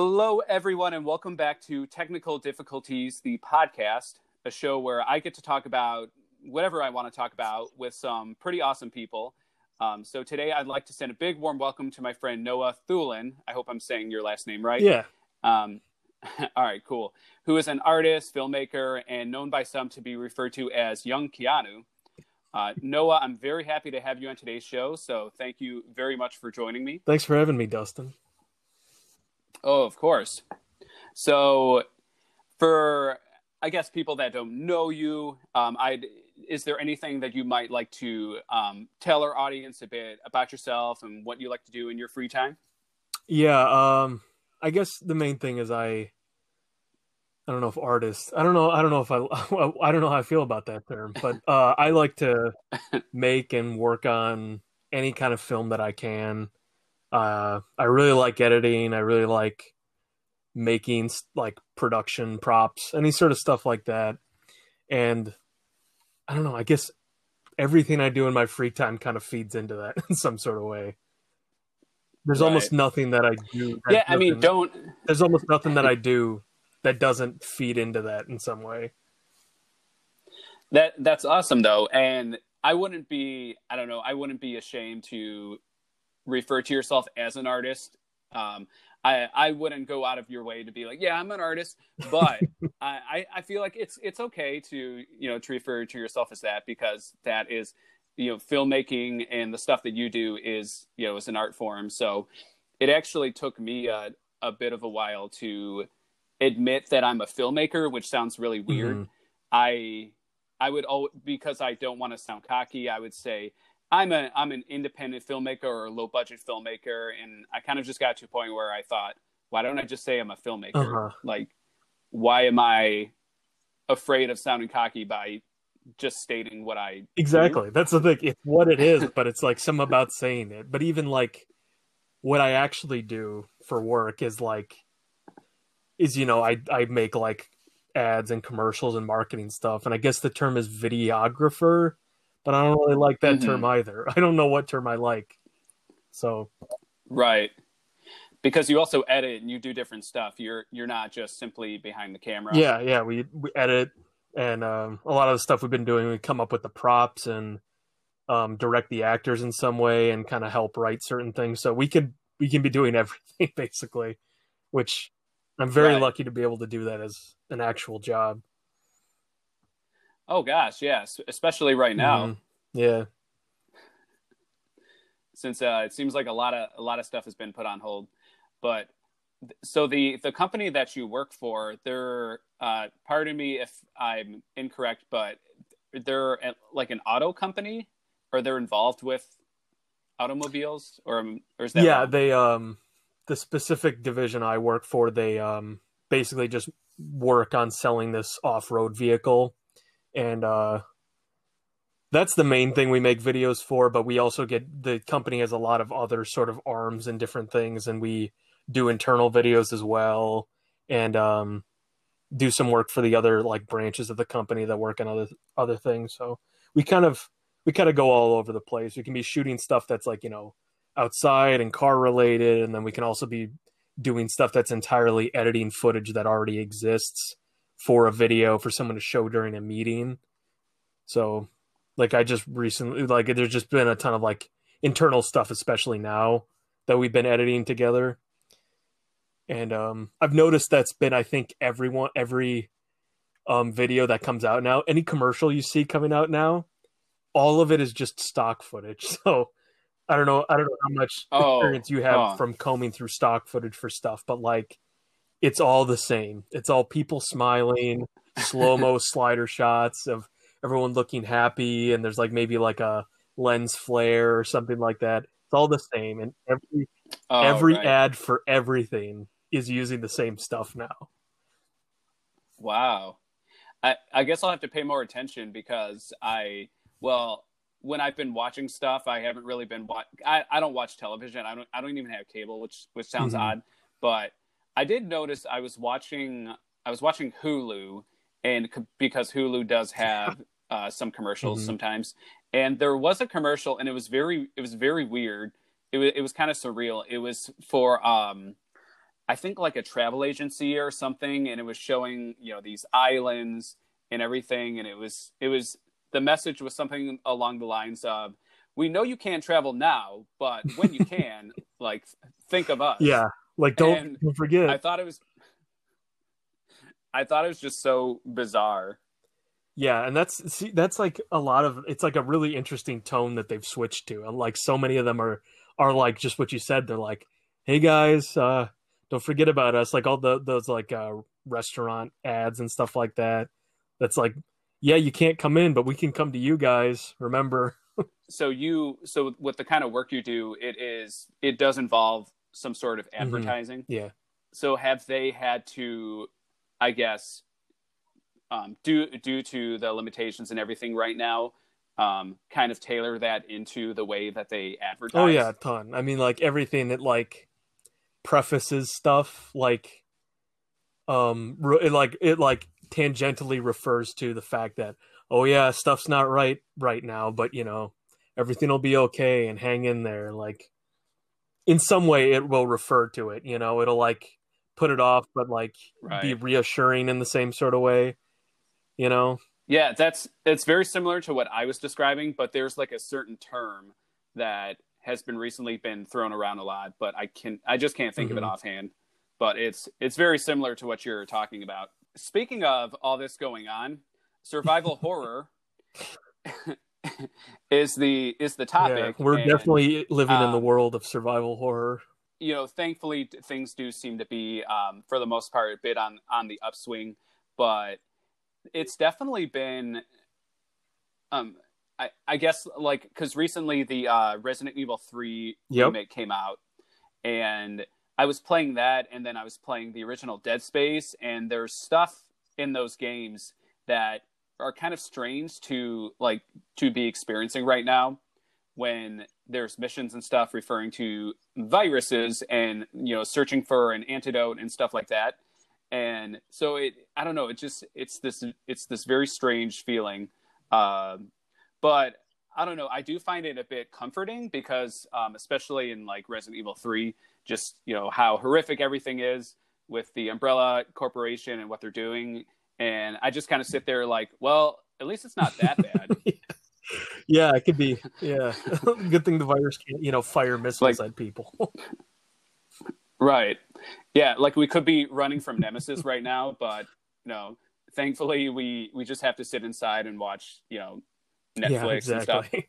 Hello, everyone, and welcome back to Technical Difficulteas, the podcast, a show where I get to talk about whatever I want to talk about with some pretty awesome people. Um, so today, I'd like to send a big warm welcome to my friend Noah Thulin. I hope I'm saying your last name right. Yeah. Um, all right, cool. Who is an artist, filmmaker, and known by some to be referred to as Young Keanu. Uh, Noah, I'm very happy to have you on today's show. So thank you very much for joining me. Thanks for having me, Dustin. Oh, of course. So, for I guess people that don't know you, um, I is there anything that you might like to um, tell our audience a bit about yourself and what you like to do in your free time? Yeah, um, I guess the main thing is I. I don't know if artist. I don't know. I don't know if I. I don't know how I feel about that term, but uh, I like to make and work on any kind of film that I can. Uh, I really like editing. I really like making like production props, any sort of stuff like that. And I don't know. I guess everything I do in my free time kind of feeds into that in some sort of way. There's right. almost nothing that I do. That yeah, I mean, don't. There's almost nothing that I do that doesn't feed into that in some way. That that's awesome though, and I wouldn't be. I don't know. I wouldn't be ashamed to refer to yourself as an artist. Um, I I wouldn't go out of your way to be like, yeah, I'm an artist, but I I feel like it's it's okay to you know to refer to yourself as that because that is you know filmmaking and the stuff that you do is you know is an art form. So it actually took me a a bit of a while to admit that I'm a filmmaker, which sounds really weird. Mm-hmm. I I would oh because I don't want to sound cocky, I would say I'm a I'm an independent filmmaker or a low budget filmmaker, and I kind of just got to a point where I thought, why don't I just say I'm a filmmaker? Uh-huh. Like, why am I afraid of sounding cocky by just stating what I exactly? Do? That's the thing. It's what it is, but it's like some about saying it. But even like what I actually do for work is like is you know I I make like ads and commercials and marketing stuff, and I guess the term is videographer but I don't really like that mm-hmm. term either. I don't know what term I like. So, right, because you also edit and you do different stuff. You're you're not just simply behind the camera. Yeah, yeah, we we edit and um, a lot of the stuff we've been doing. We come up with the props and um, direct the actors in some way and kind of help write certain things. So we could we can be doing everything basically, which I'm very right. lucky to be able to do that as an actual job. Oh gosh, yes, especially right now. Mm-hmm. Yeah. Since uh, it seems like a lot of a lot of stuff has been put on hold, but so the the company that you work for, they're uh, pardon me if I'm incorrect, but they're like an auto company, or they're involved with automobiles, or or is that yeah? Wrong? They um the specific division I work for, they um basically just work on selling this off road vehicle and uh, that's the main thing we make videos for. But we also get the company has a lot of other sort of arms and different things, and we do internal videos as well, and um, do some work for the other like branches of the company that work on other other things. So we kind of we kind of go all over the place. We can be shooting stuff that's like you know outside and car related, and then we can also be doing stuff that's entirely editing footage that already exists for a video for someone to show during a meeting. So, like, I just recently, like, there's just been a ton of like internal stuff, especially now that we've been editing together. And um, I've noticed that's been, I think, everyone, every um, video that comes out now, any commercial you see coming out now, all of it is just stock footage. So, I don't know. I don't know how much oh, experience you have oh. from combing through stock footage for stuff, but like it's all the same. It's all people smiling, slow mo slider shots of everyone looking happy, and there's like maybe like a lens flare or something like that. It's all the same, and every oh, every right. ad for everything is using the same stuff now. Wow, I I guess I'll have to pay more attention because I well when I've been watching stuff, I haven't really been watch. I, I don't watch television. I don't I don't even have cable, which which sounds mm-hmm. odd, but I did notice I was watching I was watching Hulu, and because Hulu does have uh, some commercials mm-hmm. sometimes, and there was a commercial, and it was very it was very weird. It was it was kind of surreal. It was for um, I think like a travel agency or something, and it was showing you know these islands and everything, and it was it was the message was something along the lines of, "We know you can't travel now, but when you can, like think of us." Yeah, like don't, And don't forget. I thought it was. I thought it was just so bizarre. Yeah, and that's see that's like a lot of it's like a really interesting tone that they've switched to. And like so many of them are are like just what you said. They're like, "Hey guys, uh don't forget about us." Like all the those like uh restaurant ads and stuff like that. That's like, "Yeah, you can't come in, but we can come to you guys. Remember?" So you, so with the kind of work you do, it is it does involve some sort of advertising. Yeah. So have they had to, I guess, um, due due to the limitations and everything right now, um, kind of tailor that into the way that they advertise? Oh yeah, a ton. I mean like everything that like prefaces stuff like um re- it like it like tangentially refers to the fact that oh yeah, stuff's not right right now, but you know, everything will be okay and hang in there like in some way it will refer to it, you know, it'll like put it off but like be reassuring in the same sort of way, you know. Yeah, that's it's very similar to what I was describing, but there's like a certain term that has been recently been thrown around a lot, but I can I just can't think of Mhm. it offhand. But it's it's very similar to what you're talking about. Speaking of all this going on, survival horror is the is the topic. Yeah, we're and, definitely living in the um, world of survival horror. you know, thankfully things do seem to be, um, for the most part, a bit on on the upswing. But it's definitely been, um, I, I guess, like because recently the uh, Resident Evil Three Yep. remake came out, and I was playing that, and then I was playing the original Dead Space, and there's stuff in those games that are kind of strange to like to be experiencing right now when there's missions and stuff referring to viruses and you know searching for an antidote and stuff like that. And so it i don't know it just it's this it's this very strange feeling. Um but i don't know i do find it a bit comforting because um especially in like resident evil 3 just you know how horrific everything is with the umbrella corporation and what they're doing and i just kind of sit there like well at least it's not that bad Yeah, it could be. Yeah, good thing the virus can't, you know, fire missiles Like- at people. Right. Yeah, like we could be running from Nemesis right now, but you know, thankfully we we just have to sit inside and watch, you know, Netflix yeah, and stuff. exactly.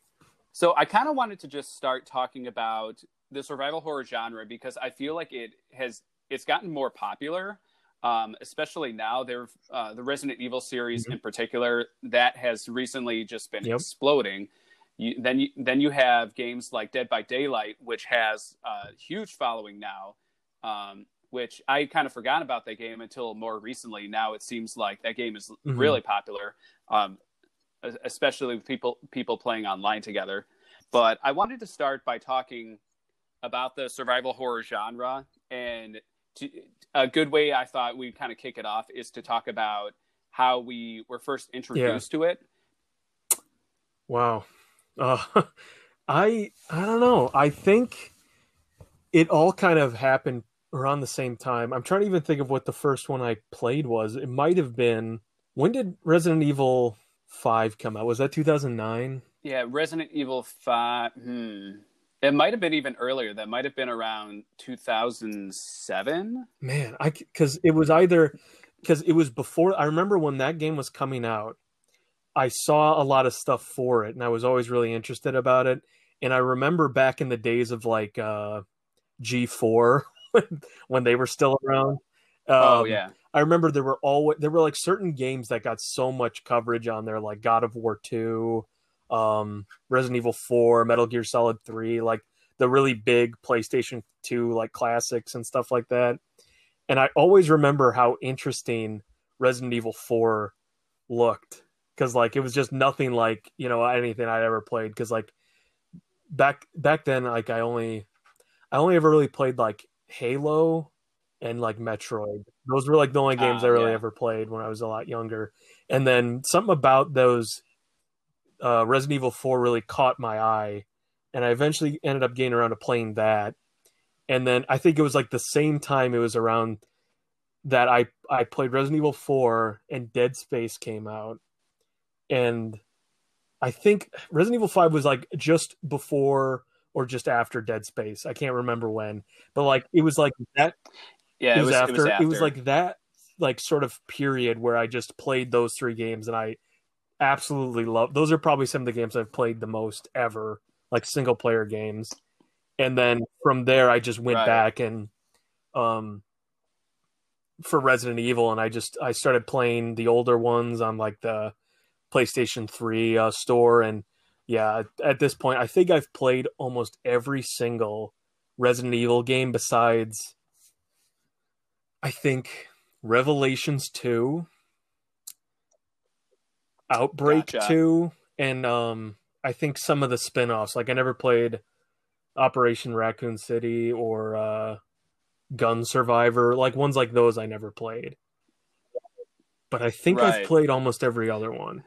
So I kind of wanted to just start talking about the survival horror genre because I feel like it has it's gotten more popular, um, especially now. There, uh, the Resident Evil series Mhm. in particular that has recently just been Yep. exploding. You, then you then you have games like Dead by Daylight, which has a huge following now. Um, which I kind of forgot about that game until more recently. Now it seems like that game is Mhm. really popular. Um, especially with people people playing online together. But I wanted to start by talking about the survival horror genre, and to, a good way I thought we'd kind of kick it off is to talk about how we were first introduced to it. Wow. Uh, I I don't know. I think it all kind of happened around the same time. I'm trying to even think of what the first one I played was. It might have been when did Resident Evil Five come out? Was that 2009? Yeah, Resident Evil Five. Hmm. It might have been even earlier. That might have been around 2007. Man, I because it was either because it was before. I remember when that game was coming out. I saw a lot of stuff for it, and I was always really interested about it. And I remember back in the days of like uh, G4 when they were still around. oh um, yeah, I remember there were always there were like certain games that got so much coverage on there, like God of War Two, um, Resident Evil Four, Metal Gear Solid Three, like the really big PlayStation Two like classics and stuff like that. And I always remember how interesting Resident Evil Four looked because like it was just nothing like you know anything I'd ever played because like back back then like I only I only ever really played like Halo and like Metroid. Those were like the only games Ah, I really yeah. ever played when I was a lot younger. And then something about those uh, Resident Evil 4 really caught my eye, and I eventually ended up getting around to playing that. and then I think it was like the same time it was around that I I played Resident Evil 4 and Dead Space came out. And I think Resident Evil 5 was like just before or just after Dead Space. I can't remember when. But like it was like that Yeah, it it was, was, after, it was after. it was like that like sort of period where I just played those three games and I absolutely love those are probably some of the games I've played the most ever, like single player games. And then from there I just went Right. back and um for Resident Evil and I just I started playing the older ones on like the PlayStation 3 uh, store and yeah, at this point I think I've played almost every single Resident Evil game besides I think Revelations 2, Outbreak Gotcha. 2, and um I think some of the spin-offs. Like I never played Operation Raccoon City or uh Gun Survivor. Like ones like those I never played. But I think I've played almost every other one.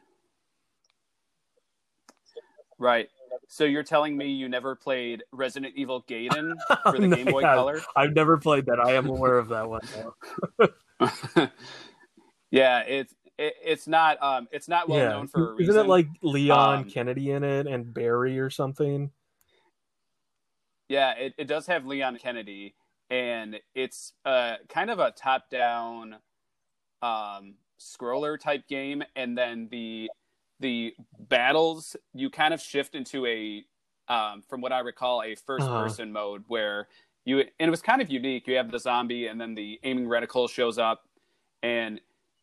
right. So you're telling me you never played Resident Evil Gaiden for the No, Game Boy yeah, Color? I've never played that. I am aware of that one. yeah, it's it, it's not um it's not well known for a reason. Isn't it like Leon Um, Kennedy in it and Barry or something? Yeah, it, it does have Leon Kennedy, and it's uh, kind of a top down um, scroller type game, and then the the battles you kind of shift into a um, from what I recall a first Uh-huh. person mode where you and it was kind of unique. You have the zombie, and then the aiming reticle shows up, and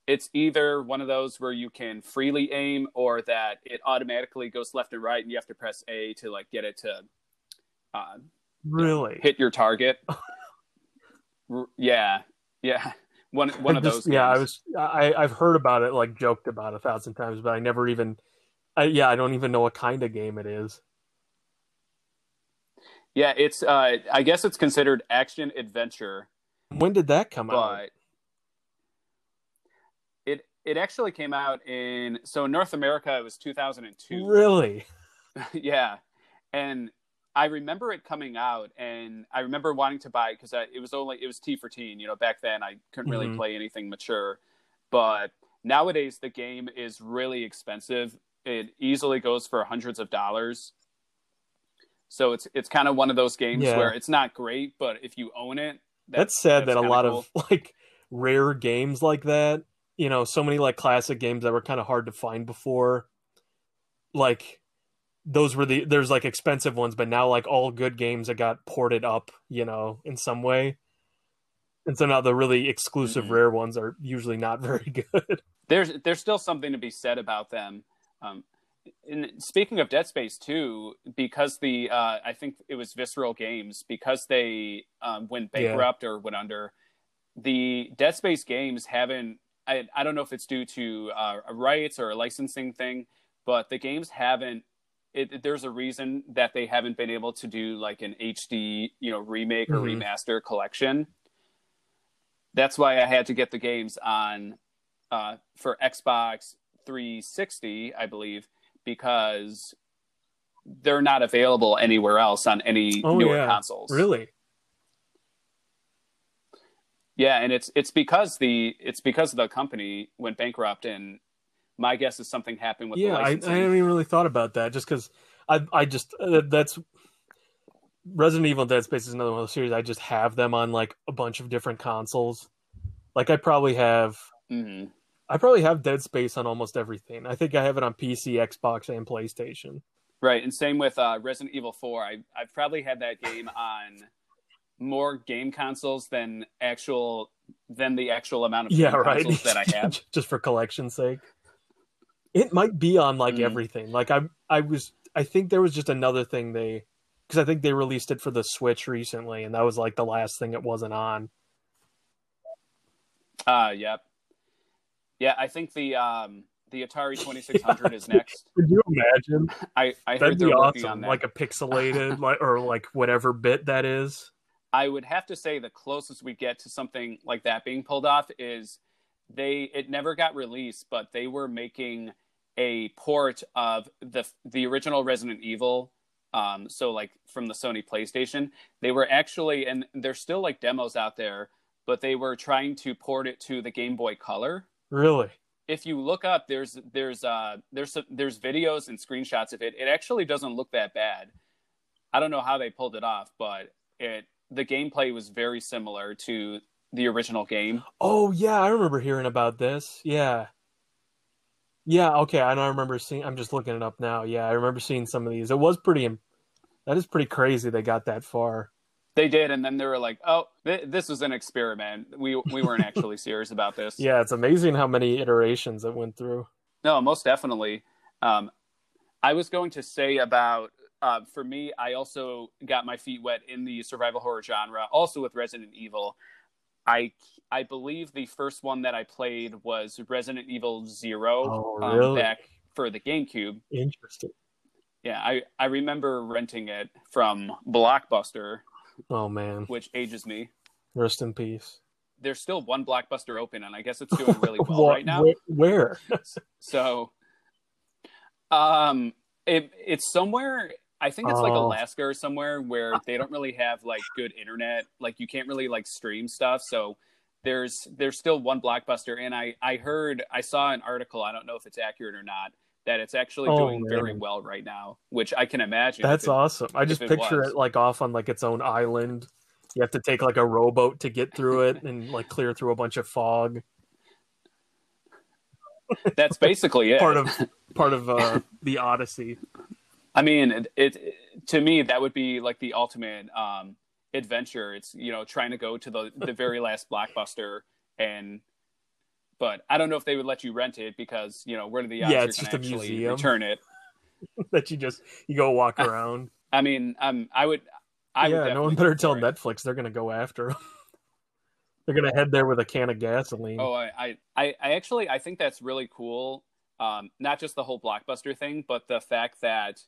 it's either one of those where you can freely aim or that it automatically goes left and right, and you have to press A to like get it to uh, Really? hit your target. R- yeah, yeah. One one of just- those. Yeah, I was. I I've heard about it, like joked about a thousand times, but I never even. I, yeah, I don't even know what kind of game it is. Yeah, it's. Uh, I guess it's considered action adventure, When did that come out? but it it actually came out in so North America it was two thousand and two. Really? yeah, and I remember it coming out, and I remember wanting to buy it because it was only it was T for teen. You know, back then I couldn't really Mhm. play anything mature, but nowadays the game is really expensive. It easily goes for hundreds of dollars. So it's it's kind of one of those games Yeah. where it's not great, but if you own it, That's sad that a lot cool. of like rare games like that, you know, so many like classic games that were kind of hard to find before, like those were the there's like expensive ones, but now like all good games that got ported up, you know, in some way. And so now the really exclusive Mhm. rare ones are usually not very good. there's there's still something to be said about them. Um, and speaking of Dead Space 2, because the uh, I think it was Visceral Games because they um, went Yeah. bankrupt or went under. The Dead Space games haven't. I I don't know if it's due to uh, rights or a licensing thing, but the games haven't. It, there's a reason that they haven't been able to do like an HD, you know, remake or Mhm. remaster collection. That's why I had to get the games on uh, for Xbox 360, I believe, because they're not available anywhere else on any Oh, newer yeah. consoles. really? Yeah, and it's it's because the it's because the company went bankrupt, and my guess is something happened with yeah, the I, I haven't even really thought about that just because I I just uh, that's Resident Evil Dead Space is another one of those series I just have them on like a bunch of different consoles. Like I probably have hmm I probably have Dead Space on almost everything. I think I have it on PC, Xbox, and PlayStation. Right, and same with uh, Resident Evil 4. I I've probably had that game on more game consoles than actual than the actual amount of Yeah, right. consoles that I have. just for collection's sake. It might be on like Mm. everything. Like I I was I think there was just another thing they because I think they released it for the Switch recently, and that was like the last thing it wasn't on. Uh, yep. Yeah, I think the um the Atari 2600 is next. Could you imagine? I I heard That'd be they're working on that. Like a pixelated, like or like whatever bit that is. I would have to say the closest we get to something like that being pulled off is they it never got released, but they were making a port of the the original Resident Evil Um, so like from the Sony PlayStation, they were actually, and there's still like demos out there, but they were trying to port it to the Game Boy Color. Really? If you look up, there's there's uh there's there's videos and screenshots of it. It actually doesn't look that bad. I don't know how they pulled it off, but it the gameplay was very similar to the original game. Oh yeah, I remember hearing about this. Yeah. Yeah, okay, I don't remember seeing I'm just looking it up now. Yeah, I remember seeing some of these. It was pretty that is pretty crazy they got that far. They did and then they were like, "Oh, th- this was an experiment. We we weren't actually serious about this." Yeah, it's amazing how many iterations it went through. No, most definitely. Um, I was going to say about uh, for me, I also got my feet wet in the survival horror genre, also with Resident Evil. I I believe the first one that I played was Resident Evil Zero oh, really? um, back for the GameCube. Interesting. Yeah, I I remember renting it from Blockbuster. Oh man, which ages me. Rest in peace. There's still one Blockbuster open, and I guess it's doing really well right now. Where? so, um, it, it's somewhere I think it's like Oh. Alaska or somewhere where they don't really have like good internet. Like you can't really like stream stuff. So there's there's still one blockbuster, and I I heard I saw an article. I don't know if it's accurate or not. That it's actually Oh, doing very well right now, which I can imagine. That's it- awesome. I just it picture was. it like off on like its own island. You have to take like a rowboat to get through it and like clear through a bunch of fog. That's basically it. Part of part of uh, the Odyssey. I mean, it, it to me that would be like the ultimate um, adventure. It's you know trying to go to the the very last blockbuster and. But I don't know if they would let you rent it because you know where are the odds Yeah, it's just a actually museum. return it. that you just you go walk around. I mean, um, I would. I would yeah, no one better tell it. Netflix they're gonna go after 'em. they're gonna head there with a can of gasoline. Oh, I, I, I I actually I think that's really cool. Um, not just the whole blockbuster thing, but the fact that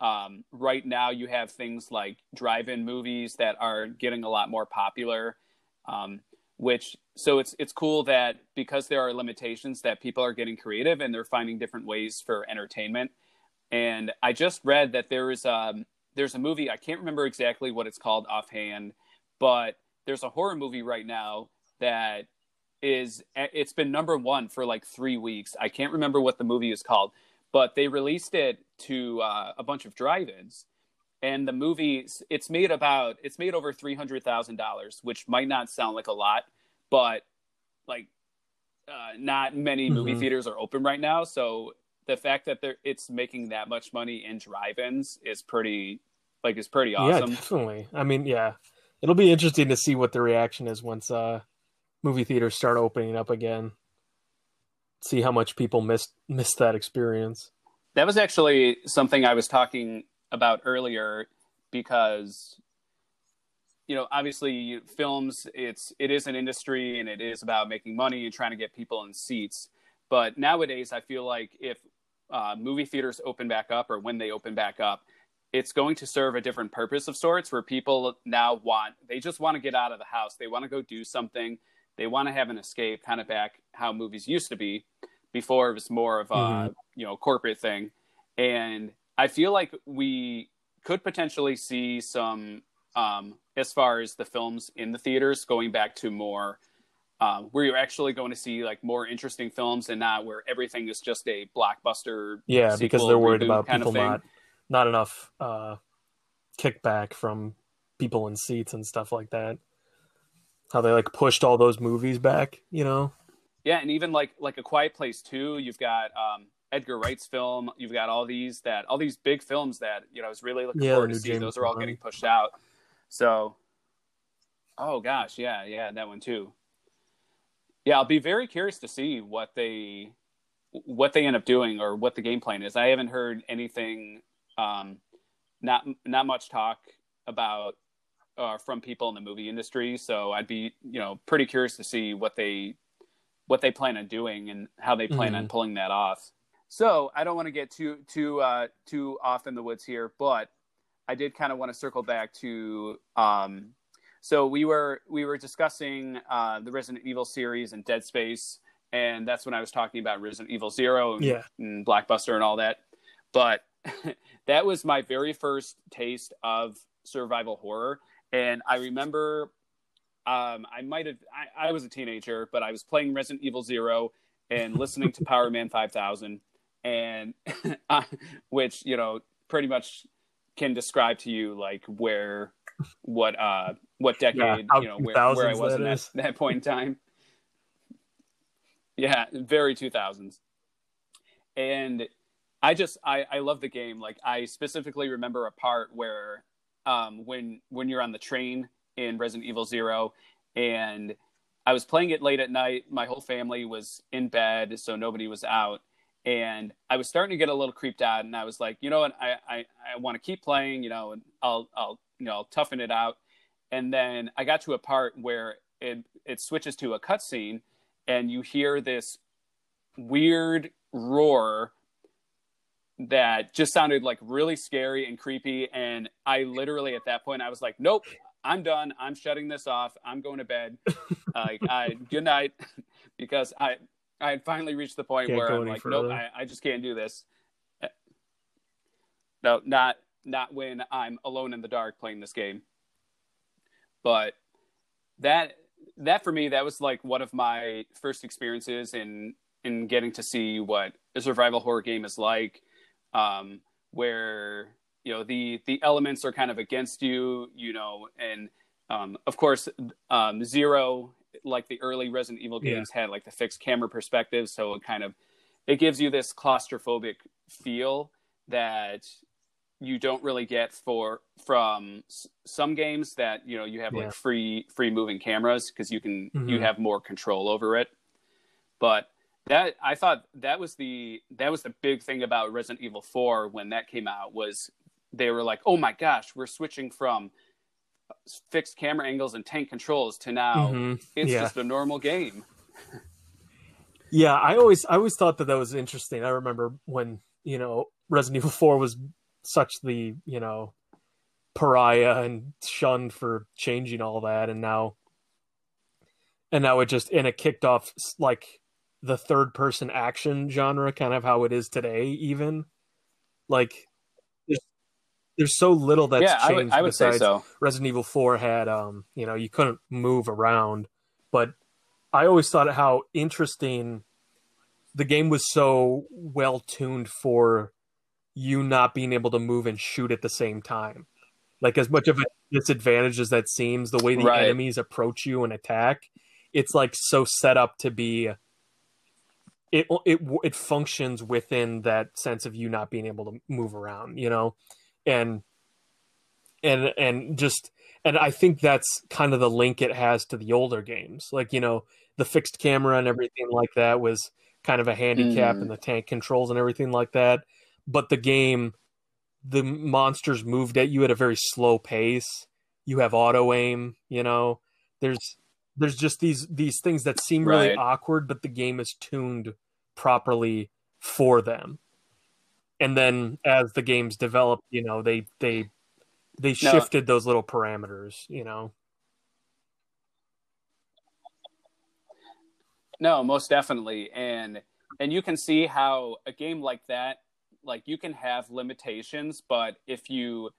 um, right now you have things like drive-in movies that are getting a lot more popular. Um, which so it's it's cool that because there are limitations that people are getting creative and they're finding different ways for entertainment. And I just read that there is um there's a movie I can't remember exactly what it's called offhand, but there's a horror movie right now that is it's been number one for like three weeks. I can't remember what the movie is called, but they released it to uh, a bunch of drive-ins, and the movie it's made about it's made over three hundred thousand dollars, which might not sound like a lot, but like uh, not many movie Mhm. theaters are open right now, so the fact that they're, it's making that much money in drive-ins is pretty like is pretty awesome yeah, definitely. I mean, yeah, it'll be interesting to see what the reaction is once uh, movie theaters start opening up again. See how much people missed missed that experience. That was actually something I was talking about earlier because you know obviously films it's it is an industry and it is about making money and trying to get people in seats. But nowadays i feel like if uh, movie theaters open back up or when they open back up it's going to serve a different purpose of sorts where people now want they just want to get out of the house. They want to go do something. They want to have an escape kind of back how movies used to be before it was more of a Mhm. You know corporate thing and i feel like we could potentially see some um, as far as the films in the theaters going back to more um, where you're actually going to see like more interesting films and not where everything is just a blockbuster Yeah, because they're worried about people not not enough uh, kickback from people in seats and stuff like that. How they like pushed all those movies back, you know? Yeah, and even like like a Quiet Place too. you've got um, Edgar Wright's film. You've got all these that all these big films that you know I was really looking Yeah, forward to see. Those are all getting pushed out. So, oh gosh, yeah, yeah, that one too. Yeah, I'll be very curious to see what they what they end up doing or what the game plan is. I haven't heard anything, um, not not much talk about uh, from people in the movie industry. So I'd be you know pretty curious to see what they what they plan on doing and how they plan on Mhm. pulling that off. So I don't want to get too too uh, too off in the woods here, but I did kind of want to circle back to. Um, so we were we were discussing uh, the Resident Evil series and Dead Space, and that's when I was talking about Resident Evil Zero and, Yeah. and Blackbuster and all that. But that was my very first taste of survival horror. And I remember um, I might have, I, I, was a teenager, but I was playing Resident Evil Zero and listening to Powerman 5000, and which, you know, pretty much can describe to you like where, what, uh, what decade, yeah, you know, where, where I was in that, that point in time. Yeah, very 2000s. And I just I I love the game. Like I specifically remember a part where um when when you're on the train in Resident Evil 0 and I was playing it late at night. My whole family was in bed, so nobody was out. And I was starting to get a little creeped out, and I was like, you know what, I I, I want to keep playing, you know, and I'll I'll you know I'll toughen it out. And then I got to a part where it it switches to a cutscene, and you hear this weird roar that just sounded like really scary and creepy. And I literally at that point I was like, nope, I'm done. I'm shutting this off. I'm going to bed. like, I good night, because I I had finally reached the point can't where I'm like, further. nope, I, I just can't do this. No, not not when I'm alone in the dark playing this game. But that that for me, that was like one of my first experiences in in getting to see what a survival horror game is like um, where you know the the elements are kind of against you, you know, and um, of course um, Zero, like the early Resident Evil games, yeah. had like the fixed camera perspective, so it kind of it gives you this claustrophobic feel that you don't really get for from some games that you know you have yeah. like free free moving cameras because you can mm-hmm. you have more control over it but that I thought that was the that was the big thing about Resident Evil 4 when that came out was they were like, "Oh my gosh, we're switching from fixed camera angles and tank controls to now mm-hmm. it's yeah. just a normal game." yeah, I always I always thought that that was interesting. I remember when, you know, Resident Evil 4 was such the, you know, pariah and shunned for changing all that and now and now it just and it kicked off like the third person action genre, kind of how it is today, even. Like there's so little that's yeah, changed. I would, I would say so. Resident Evil 4 had um, you know, you couldn't move around, but I always thought how interesting the game was so well tuned for you not being able to move and shoot at the same time. Like as much of a disadvantage as that seems, the way the right. enemies approach you and attack, it's like so set up to be it it it functions within that sense of you not being able to move around, you know, and and and just and I think that's kind of the link it has to the older games, like you know the fixed camera and everything like that was kind of a handicap mm. and the tank controls and everything like that, but the game, the monsters moved at you at a very slow pace. You have auto aim, you know. There's there's just these these things that seem really right. awkward, but the game is tuned properly for them. And then as the games developed, you know, they they they shifted no. those little parameters, you know. No, most definitely. And and you can see how a game like that like you can have limitations, but if you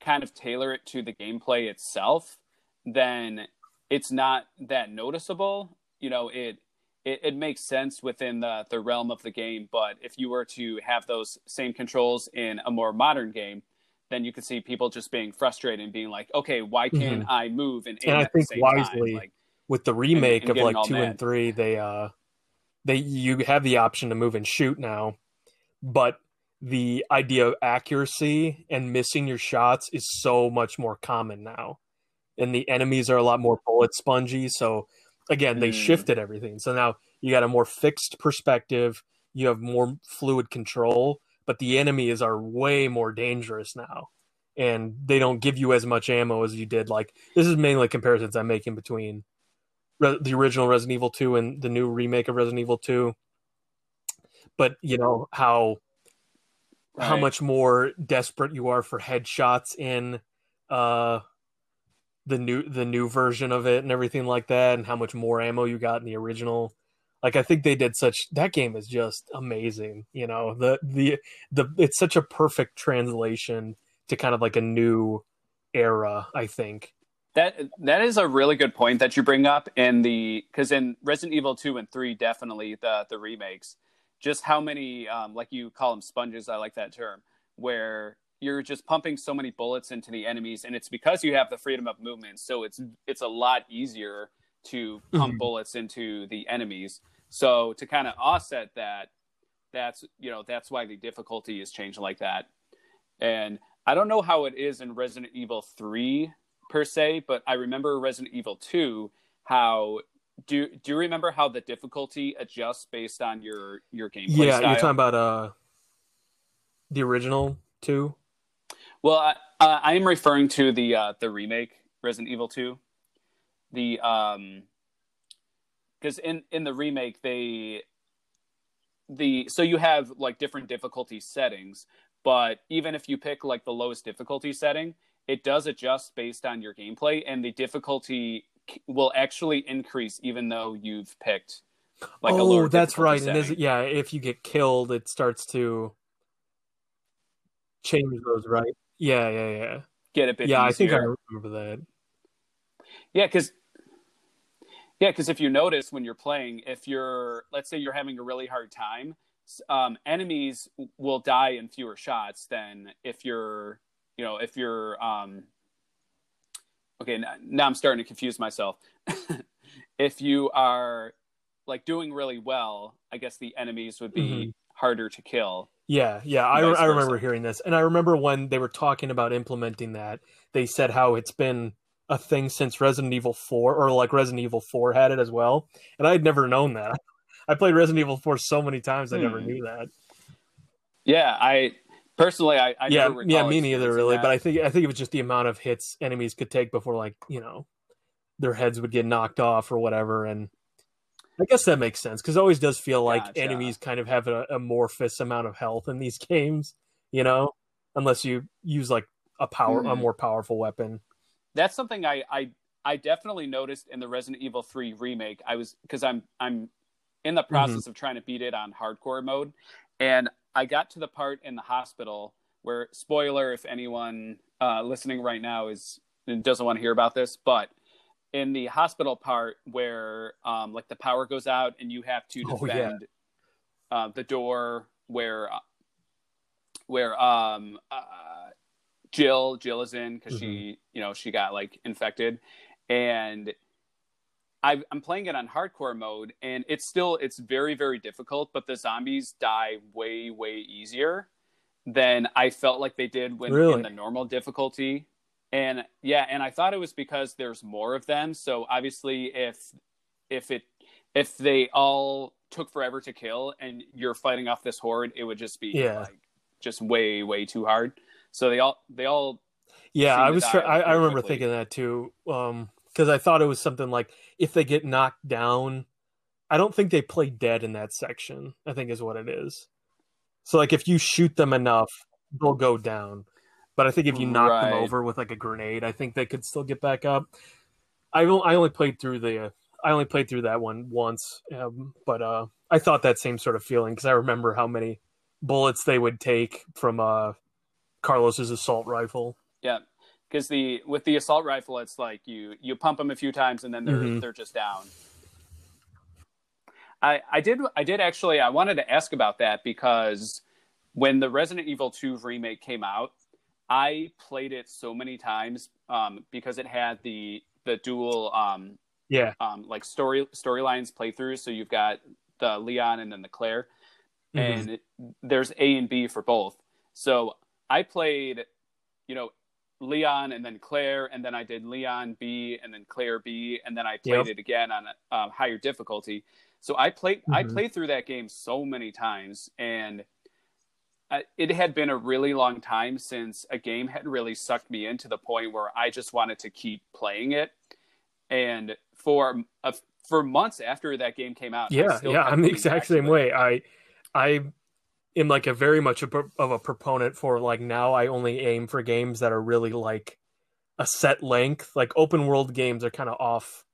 kind of tailor it to the gameplay itself, then it's not that noticeable. You know, it it, it makes sense within the, the realm of the game. But if you were to have those same controls in a more modern game, then you could see people just being frustrated and being like, okay, why can't mm-hmm. I move and, and I think wisely like, with the remake and, and of like two mad. and three, they uh they you have the option to move and shoot now, but the idea of accuracy and missing your shots is so much more common now. And the enemies are a lot more bullet spongy, so again they mm. shifted everything. So now you got a more fixed perspective. You have more fluid control but the enemies are way more dangerous now. And they don't give you as much ammo as you did. Like this is mainly comparisons i'm making between Re- the original resident evil 2 and the new remake of resident evil 2 but you know how right. how much more desperate you are for headshots in uh the new the new version of it and everything like that and how much more ammo you got in the original Like I think they did such that game is just amazing. You know the the the it's such a perfect translation to kind of like a new era. I think that that is a really good point that you bring up in the because in Resident Evil two and three definitely the the remakes, just how many um, like you call them sponges. I like that term where you're just pumping so many bullets into the enemies and it's because you have the freedom of movement so it's it's a lot easier to pump mm-hmm. bullets into the enemies so to kind of offset that that's you know that's why the difficulty is changed like that and i don't know how it is in resident evil 3 per se but i remember resident evil 2 how do do you remember how the difficulty adjusts based on your your gameplay yeah style? you're talking about uh the original 2 well, I, uh, I am referring to the uh, the remake Resident Evil Two. The um, because in in the remake they the so you have like different difficulty settings, but even if you pick like the lowest difficulty setting, it does adjust based on your gameplay, and the difficulty will actually increase even though you've picked like oh, that's right. Setting. And is yeah, if you get killed, it starts to change those, right? Yeah, yeah, yeah. Get a bit. Yeah, easier. I think I remember that. Yeah, because yeah, because if you notice when you're playing, if you're let's say you're having a really hard time, um, enemies will die in fewer shots than if you're you know if you're um, okay now i'm starting to confuse myself if you are like doing really well i guess the enemies would be mm-hmm. harder to kill yeah, yeah, I, I remember hearing this, and I remember when they were talking about implementing that, they said how it's been a thing since Resident Evil Four, or like Resident Evil Four had it as well, and I had never known that. I played Resident Evil Four so many times, I hmm. never knew that. Yeah, I personally, I, I yeah, yeah, me neither, really. That. But I think I think it was just the amount of hits enemies could take before, like you know, their heads would get knocked off or whatever, and I guess that makes sense because it always does feel like gotcha. enemies kind of have an amorphous amount of health in these games, you know, unless you use like a power, mm. a hmm. more powerful weapon. That's something I, I, I definitely noticed in the Resident Evil 3 remake. I was because I'm, I'm in the mm-hmm. process mm-hmm. of trying to beat it on hardcore mode, and I got to the part in the hospital where, spoiler, if anyone uh, listening right now is doesn't want to hear about this, but in the hospital part where um, like the power goes out and you have to defend oh, yeah. uh, the door where uh, where um, uh, Jill Jill is in because mm-hmm. she you know she got like infected and i am playing it on hardcore mode and it's still it's very very difficult but the zombies die way way easier than I felt like they did when really? in the normal difficulty and yeah and i thought it was because there's more of them so obviously if if it if they all took forever to kill and you're fighting off this horde it would just be yeah. like just way way too hard so they all they all yeah i was I, I remember quickly. thinking that too um because i thought it was something like if they get knocked down i don't think they play dead in that section i think is what it is so like if you shoot them enough they'll go down but I think if you knock right. them over with like a grenade, I think they could still get back up. I I only played through the uh, I only played through that one once, um, but uh, I thought that same sort of feeling because I remember how many bullets they would take from uh, Carlos's assault rifle. Yeah, because the with the assault rifle, it's like you you pump them a few times and then they're mm-hmm. they're just down. I I did I did actually I wanted to ask about that because when the Resident Evil 2 remake came out, I played it so many times um, because it had the the dual um, yeah um, like story storylines playthroughs. So you've got the Leon and then the Claire, mm-hmm. and it, there's A and B for both. So I played, you know, Leon and then Claire, and then I did Leon B and then Claire B, and then I played yep. it again on a um, higher difficulty. So I played mm-hmm. I played through that game so many times, and it had been a really long time since a game had really sucked me into the point where I just wanted to keep playing it. And for a, for months after that game came out, yeah, yeah, I'm the exact same way. I I am like a very much a, of a proponent for like now I only aim for games that are really like a set length. Like open world games are kind of off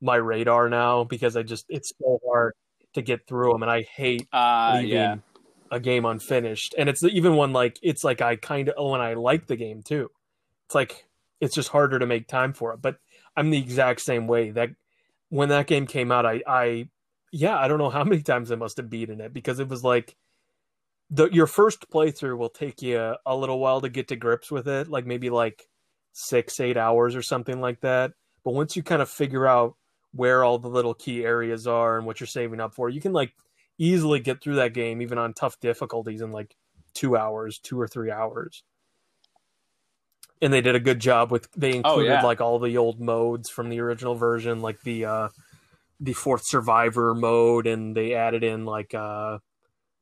my radar now because I just it's so hard to get through them, and I hate Uh, leaving yeah. A game unfinished. And it's even when like it's like I kind of oh, when I like the game too. It's like it's just harder to make time for it. But I'm the exact same way. That when that game came out, I I yeah, I don't know how many times I must have beaten it because it was like the your first playthrough will take you a, a little while to get to grips with it, like maybe like six, eight hours or something like that. But once you kind of figure out where all the little key areas are and what you're saving up for, you can like easily get through that game even on tough difficulties in like two hours, two or three hours. And they did a good job with they Oh, included yeah. like all the old modes from the original version, like the uh the fourth survivor mode and they added in like uh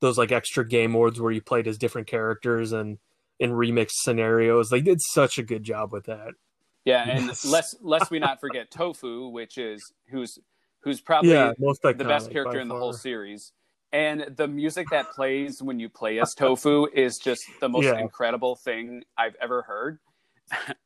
those like extra game modes where you played as different characters and in remixed scenarios. They did such a good job with that. Yeah, and Yes. lest lest we not forget Tofu, which is who's who's probably yeah, most the best character in the whole series. And the music that plays when you play as Tofu is just the most Yeah. incredible thing I've ever heard.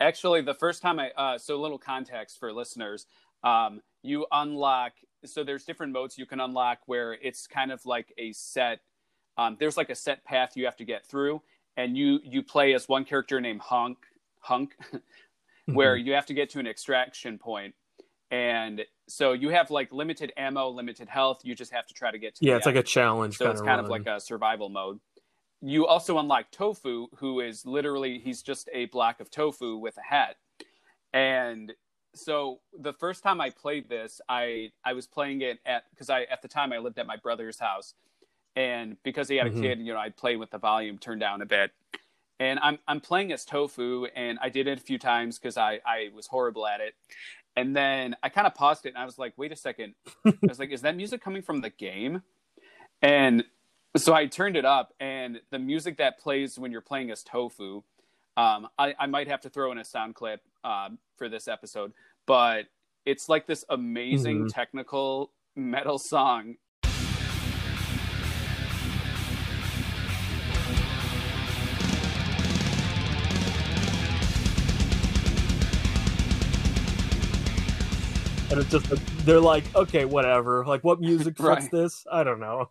Actually, the first time I uh, so little context for listeners, um, you unlock so there's different modes you can unlock where it's kind of like a set. Um, there's like a set path you have to get through, and you you play as one character named Hunk Hunk, where Mhm. you have to get to an extraction point and so you have like limited ammo limited health. You just have to try to get to yeah, the it's like a challenge. so it's kind of like a survival mode. You also unlock tofu who is literally he's just a block of tofu with a hat. And so the first time i played this i i was playing it at because i at the time i lived at my brother's house. And because he had a Mhm. kid you know i'd play with the volume turned down a bit. And i'm i'm playing as tofu and i did it a few times because i i was horrible at it and then i kind of paused it and i was like wait a second. I was like is that music coming from the game? And so i turned it up and the music that plays when you're playing as tofu. Um, I, I might have to throw in a sound clip um, for this episode but it's like this amazing Mhm. technical metal song and it's just they're like, okay, whatever. Like, what music fits Right. this? I don't know.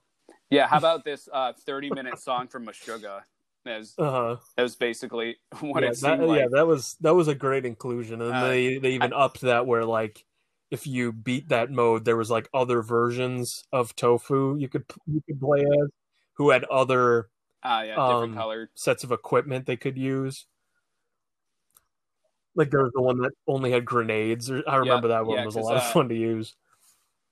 yeah how about this uh, 30 minute song from Meshuggah as Uh huh. that was basically what yeah, it that, like yeah, that was that was a great inclusion, and Uh, they they even upped that where like if you beat that mode, there was like other versions of Tofu you could you could play as who had other Ah, yeah, different um, colored. sets of equipment they could use. Like there was the one that only had grenades. I remember that one yeah, was a lot uh, of fun to use.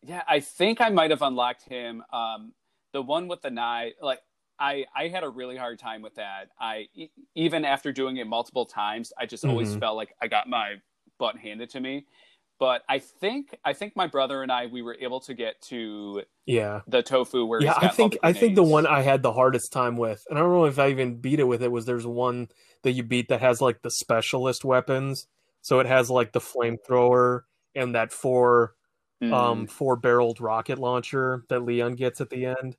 Yeah, I think I might have unlocked him. Um, the one with the knife, like I, I had a really hard time with that. I e- even after doing it multiple times, I just always Mhm. felt like I got my butt handed to me. But I think I think my brother and I we were able to get to Yeah, the tofu where yeah. he's I think I think the one I had the hardest time with, and I don't know if I even beat it with it. Was there's one that you beat that has like the specialist weapons. So it has like the flamethrower and that four Mm. um four barreled rocket launcher that Leon gets at the end.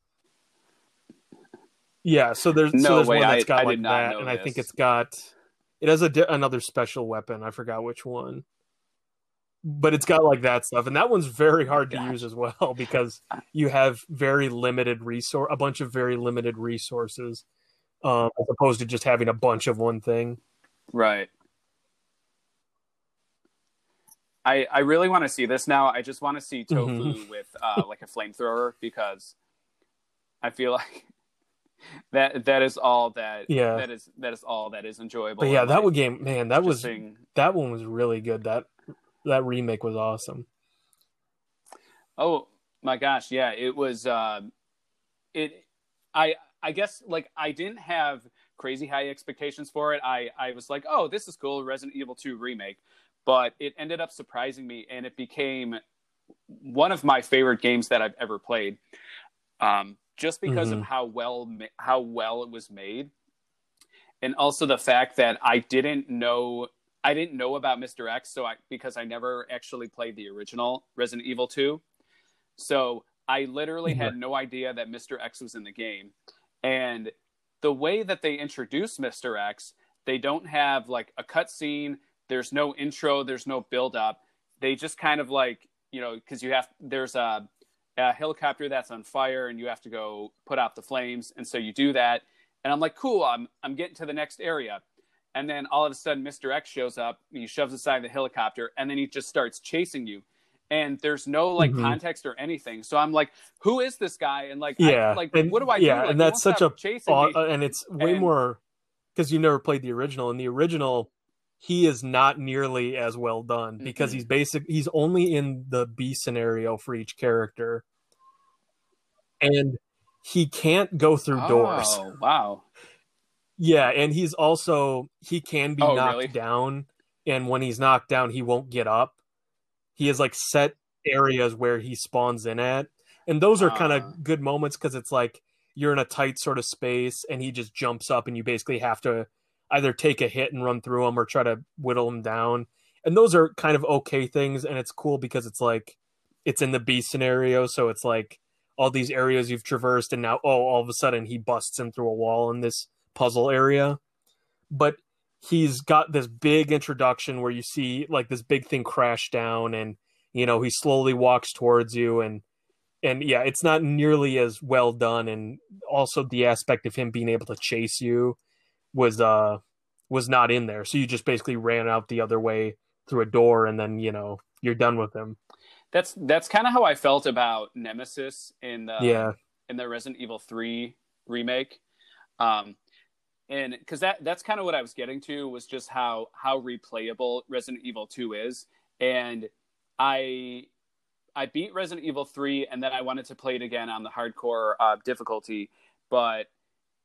Yeah, so there's so No there's way, one that's I- got I like not that, and I think it's got it has a di- another special weapon. I forgot which one, but it's got like that stuff, and that one's very hard to Gosh. use as well because you have very limited resource, a bunch of very limited resources, um, as opposed to just having a bunch of one thing. Right. I I really want to see this now. I just want to see tofu Mm-hmm. with uh, like a flamethrower because I feel like that that is all that Yeah. that is that is all that is enjoyable. But yeah, that one game, man, that was Just being- that one was really good. That that remake was awesome. Oh my gosh, yeah, it was. Uh, it, I, I guess like I didn't have crazy high expectations for it. I, I was like, oh, this is cool, Resident Evil Two remake, but it ended up surprising me, and it became one of my favorite games that I've ever played. Um, just because of Mhm. how well how well it was made, and also the fact that I didn't know I didn't know about Mr. X, so I because I never actually played the original Resident Evil 2. So I literally had no idea that Mr. X was in the game. And the way that they introduce Mr. X, they don't have like a cutscene, there's no intro, there's no build up. They just kind of like, you know, because you have there's a a helicopter that's on fire and you have to go put out the flames. And so you do that. And I'm like, cool, I'm, I'm getting to the next area. And then all of a sudden, Mr. X shows up, he shoves aside the helicopter, and then he just starts chasing you. And there's no like Mhm. context or anything. So I'm like, who is this guy? And like, Yeah, I, like and- what do I yeah, do? Like, and that's such a chasing Aw- me. uh, and it's way And- more because you never played the original. In the original, he is not nearly as well done because Mhm. he's basic. He's only in the B scenario for each character, and he can't go through doors. Oh, wow. Yeah, and he's also he can be Oh, knocked really? down, and when he's knocked down, he won't get up. He has like set areas where he spawns in at, and those are kind Ah. of good moments because it's like you're in a tight sort of space, and he just jumps up, and you basically have to either take a hit and run through him or try to whittle him down. And those are kind of okay things, and it's cool because it's like it's in the B scenario, so it's like all these areas you've traversed, and now oh, all of a sudden he busts in through a wall in this puzzle area. But he's got this big introduction where you see like this big thing crash down, and you know he slowly walks towards you, and and yeah, it's not nearly as well done, and also the aspect of him being able to chase you was uh was not in there. So you just basically ran out the other way through a door, and then you know you're done with him. That's that's kind of how I felt about Nemesis in the yeah, in the Resident Evil 3 remake. Um, and because that that's kind of what I was getting to was just how how replayable Resident Evil 2 is. And I I beat Resident Evil 3 and then I wanted to play it again on the hardcore uh, difficulty, but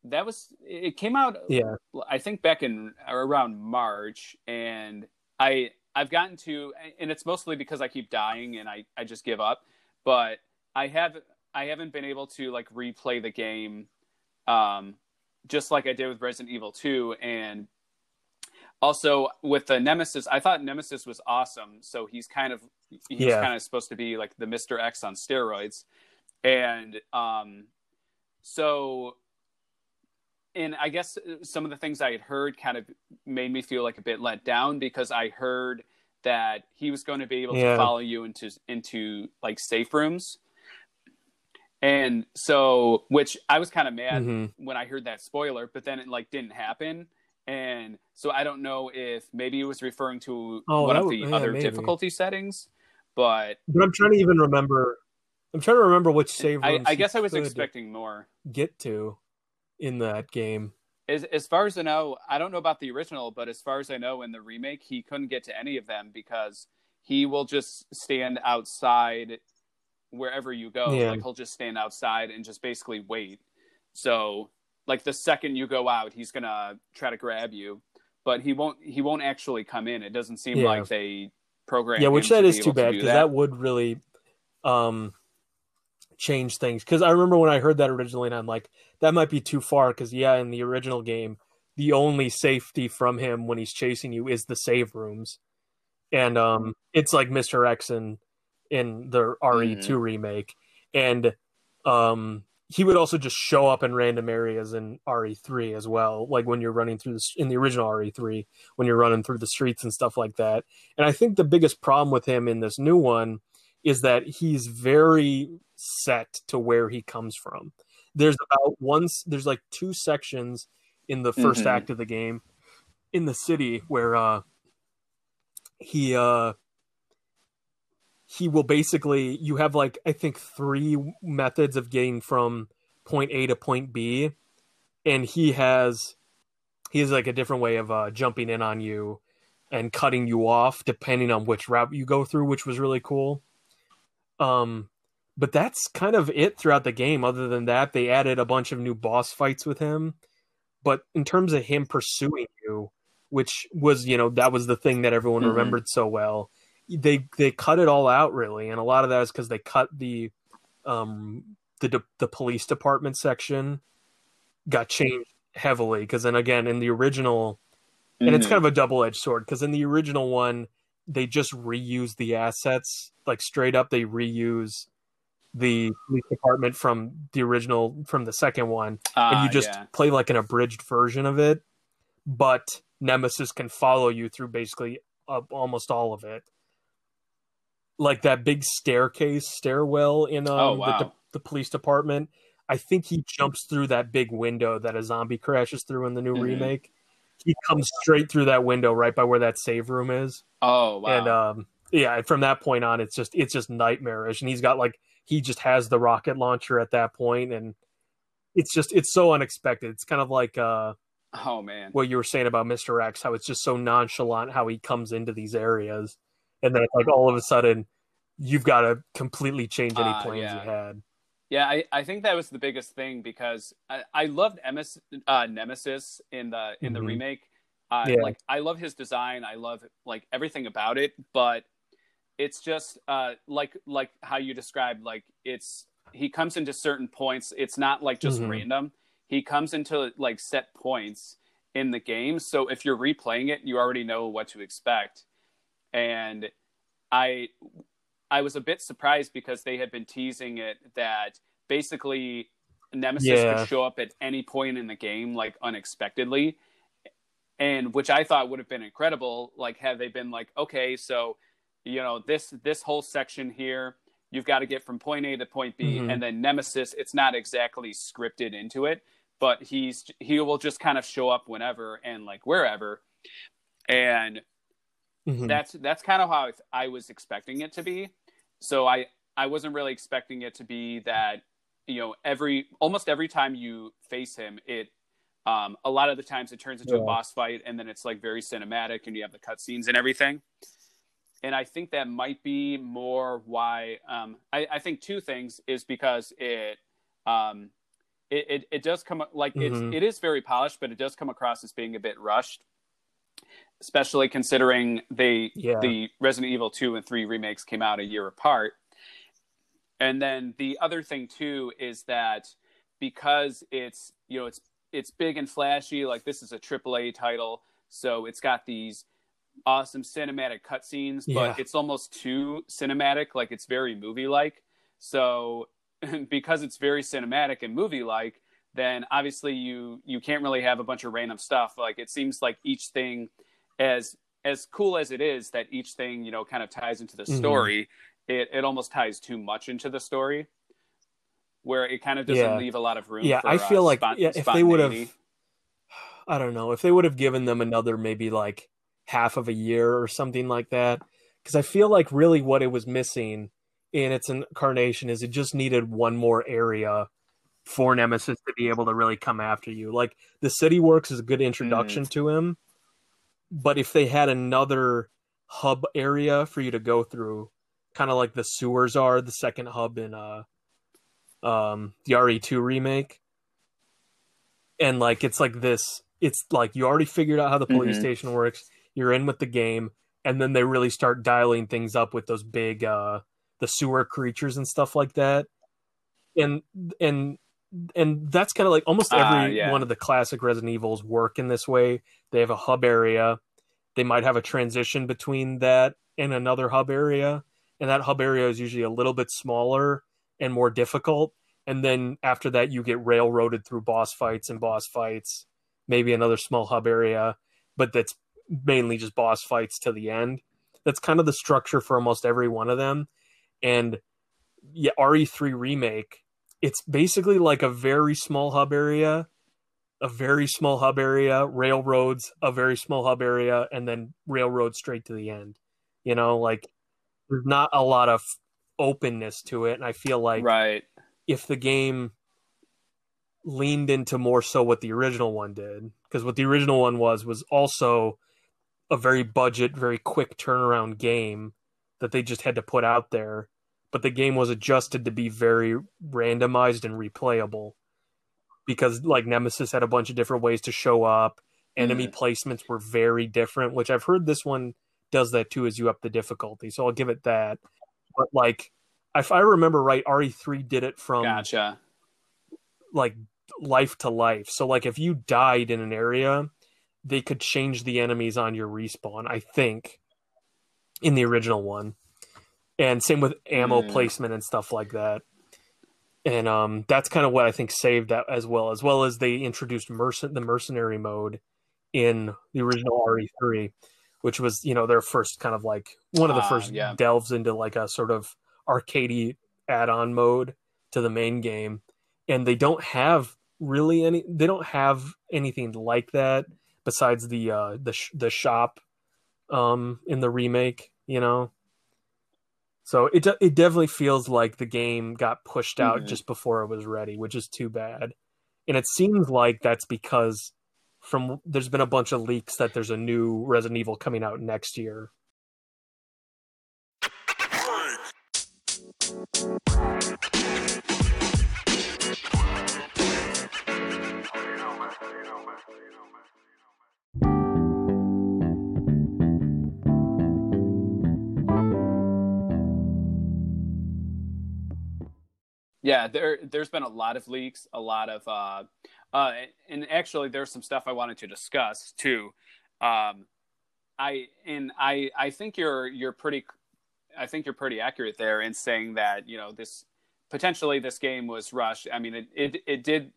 that was it came out yeah, I think back in around March, and I I've gotten to, and it's mostly because I keep dying and I I just give up. But I have I haven't been able to like replay the game, um, just like I did with Resident Evil Two, and also with the Nemesis. I thought Nemesis was awesome. So he's kind of he's Yeah. kind of supposed to be like the Mister X on steroids, and um, so and I guess some of the things I had heard kind of made me feel like a bit let down because I heard that he was going to be able Yeah. to follow you into into like safe rooms. And so which I was kind of mad Mhm. when I heard that spoiler, but then it like didn't happen. And so I don't know if maybe it was referring to Oh, one of the yeah, other maybe. difficulty settings, but but I'm trying to even remember. I'm trying to remember which save I, I guess I was expecting more. get to in that game. As, as far as I know, I don't know about the original, but as far as I know, in the remake, he couldn't get to any of them because he will just stand outside wherever you go. Yeah. Like he'll just stand outside and just basically wait. So, like the second you go out, he's gonna try to grab you, but he won't. He won't actually come in. It doesn't seem Yeah. like they program. yeah, which that to is too bad because that. would really um change things. Because I remember when I heard that originally, and I'm like, that might be too far. Because yeah, in the original game, the only safety from him when he's chasing you is the save rooms, and um, it's like Mister X in in the RE2 Mm-hmm. remake, and um. He would also just show up in random areas in RE3 as well, like when you're running through the in the original RE3, when you're running through the streets and stuff like that. And I think the biggest problem with him in this new one is that he's very set to where he comes from. There's about once there's like two sections in the 1st Mhm. act of the game in the city where uh he uh he will basically you have like I think three methods of getting from point A to point B and he has he has like a different way of uh jumping in on you and cutting you off depending on which route you go through, which was really cool. Um, but that's kind of it throughout the game. Other than that, they added a bunch of new boss fights with him. But in terms of him pursuing you, which was you know that was the thing that everyone Mhm. remembered so well, they they cut it all out really, and a lot of that is because they cut the um the de- the police department section got changed heavily because then again in the original and it's Mhm. kind of a double-edged sword because in the original one they just reuse the assets like straight up they reuse the police department from the original from the second one and Ah, you just yeah. play like an abridged version of it but nemesis can follow you through basically uh, almost all of it like that big staircase stairwell in um, Oh, wow. the, the police department. I think he jumps through that big window that a zombie crashes through in the new Mhm. remake. He comes straight through that window right by where that save room is. Oh wow. And um yeah, from that point on it's just it's just nightmarish and he's got like he just has the rocket launcher at that point and it's just it's so unexpected. It's kind of like uh oh man. what you were saying about Mr. X, how it's just so nonchalant how he comes into these areas, and then it's like all of a sudden you've got to completely change any Ah, plans yeah. you had. Yeah, I, I think that was the biggest thing because I, I loved uh, Nemesis in the in the Mhm. remake. Uh, Yeah. Like I love his design. I love like everything about it. But it's just uh, like like how you described. Like it's he comes into certain points. It's not like just Mhm. random. He comes into like set points in the game. So if you're replaying it, you already know what to expect. And I I was a bit surprised because they had been teasing it that basically Nemesis Yeah. could show up at any point in the game, like unexpectedly, and which I thought would have been incredible. Like, had they been like, okay, so you know this this whole section here, you've got to get from point A to point B, Mhm. and then Nemesis, it's not exactly scripted into it, but he's he will just kind of show up whenever and like wherever, and Mhm. that's that's kind of how I was expecting it to be. So I I wasn't really expecting it to be that you know every almost every time you face him, it um, a lot of the times it turns into Yeah. a boss fight, and then it's like very cinematic, and you have the cutscenes and everything. And I think that might be more why um, I, I think two things is because it um, it, it, it does come like Mhm. it's it is very polished, but it does come across as being a bit rushed especially considering they Yeah. the Resident Evil 2 and 3 remakes came out a year apart. And then the other thing too is that because it's you know it's it's big and flashy like this is a AAA title so it's got these awesome cinematic cutscenes Yeah. but it's almost too cinematic like it's very movie like so because it's very cinematic and movie like then obviously you you can't really have a bunch of random stuff like it seems like each thing as as cool as it is that each thing you know kind of ties into the Mhm. story it it almost ties too much into the story where it kind of doesn't Yeah. leave a lot of room Yeah, for, I feel uh, like spont- yeah, if they would have. I don't know, if they would have given them another maybe like half of a year or something like that, because I feel like really what it was missing in its incarnation is it just needed one more area for Nemesis to be able to really come after you. Like the City Works is a good introduction Mm. to him, but if they had another hub area for you to go through, kind of like the sewers are the second hub in uh um the RE2 remake. And like it's like this it's like you already figured out how the police Mhm. station works. You're in with the game and then they really start dialing things up with those big uh the sewer creatures and stuff like that. And and and that's kind of like almost Ah, every yeah. one of the classic Resident Evils work in this way. They have a hub area. They might have a transition between that and another hub area, and that hub area is usually a little bit smaller and more difficult. And then after that, you get railroaded through boss fights and boss fights, maybe another small hub area, but that's mainly just boss fights to the end. That's kind of the structure for almost every one of them. And yeah, RE3 remake, it's basically like a very small hub area, a very small hub area, railroads, a very small hub area, and then railroad straight to the end. You know, like there's not a lot of openness to it. And I feel like right if the game leaned into more so what the original one did because what the original one was was also a very budget very quick turnaround game that they just had to put out there but the game was adjusted to be very randomized and replayable because like nemesis had a bunch of different ways to show up. Enemy placements were very different which i've heard this one does that too as you up the difficulty. So i'll give it that. But like if i remember right re3 did it from gotcha. like life to life. So like if you died in an area, they could change the enemies on your respawn, I think, in the original one. And same with ammo Mm. placement and stuff like that. And um that's kind of what I think saved that as well, as well as they introduced mercen- the mercenary mode in the original RE3, which was you know their first kind of like one of the Ah, first yeah. delves into like a sort of arcadey add-on mode to the main game, and they don't have really any. They don't have anything like that besides the uh, the sh- the shop um, in the remake. You know. So it de- it definitely feels like the game got pushed out Mhm. just before it was ready, which is too bad. And it seems like that's because from there's been a bunch of leaks that there's a new Resident Evil coming out next year. Yeah, there there's been a lot of leaks, a lot of uh uh and actually there's some stuff I wanted to discuss too. Um I and I I think you're you're pretty I think you're pretty accurate there in saying that, you know, this potentially this game was rushed. I mean it it, it did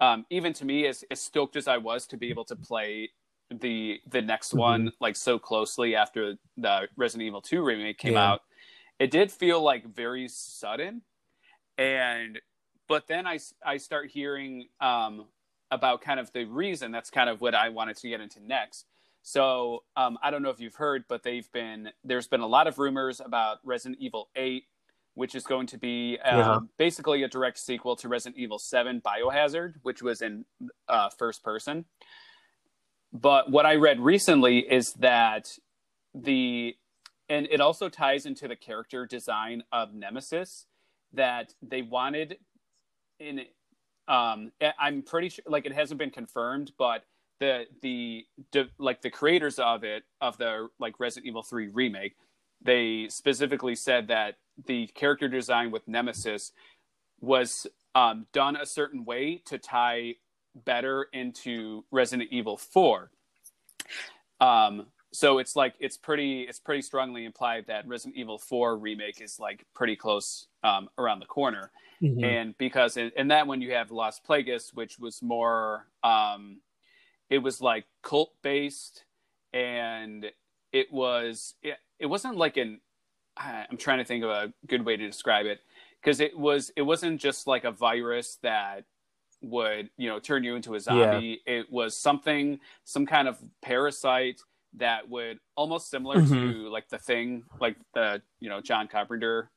um even to me as, as stoked as I was to be able to play the the next Mhm. one like so closely after the Resident Evil 2 remake came Yeah. out. It did feel like very sudden and but then I, I start hearing um, about kind of the reason that's kind of what I wanted to get into next. So um, I don't know if you've heard, but they've been there's been a lot of rumors about Resident Evil 8, which is going to be um, Yeah. basically a direct sequel to Resident Evil 7 Biohazard, which was in uh, first person. But what I read recently is that the and it also ties into the character design of Nemesis that they wanted in um i'm pretty sure like it hasn't been confirmed but the the, the like the creators of it of the like resident evil 3 remake they specifically said that the character design with nemesis was um, done a certain way to tie better into resident evil 4 um so it's like it's pretty it's pretty strongly implied that resident evil 4 remake is like pretty close um, around the corner Mhm. and because in, in that one you have Las Plagas, which was more, um, it was like cult based, and it was it, it wasn't like an. I'm trying to think of a good way to describe it because it was it wasn't just like a virus that would you know turn you into a zombie. It was something some kind of parasite that would almost similar Mhm. to like the thing like the you know John Carpenter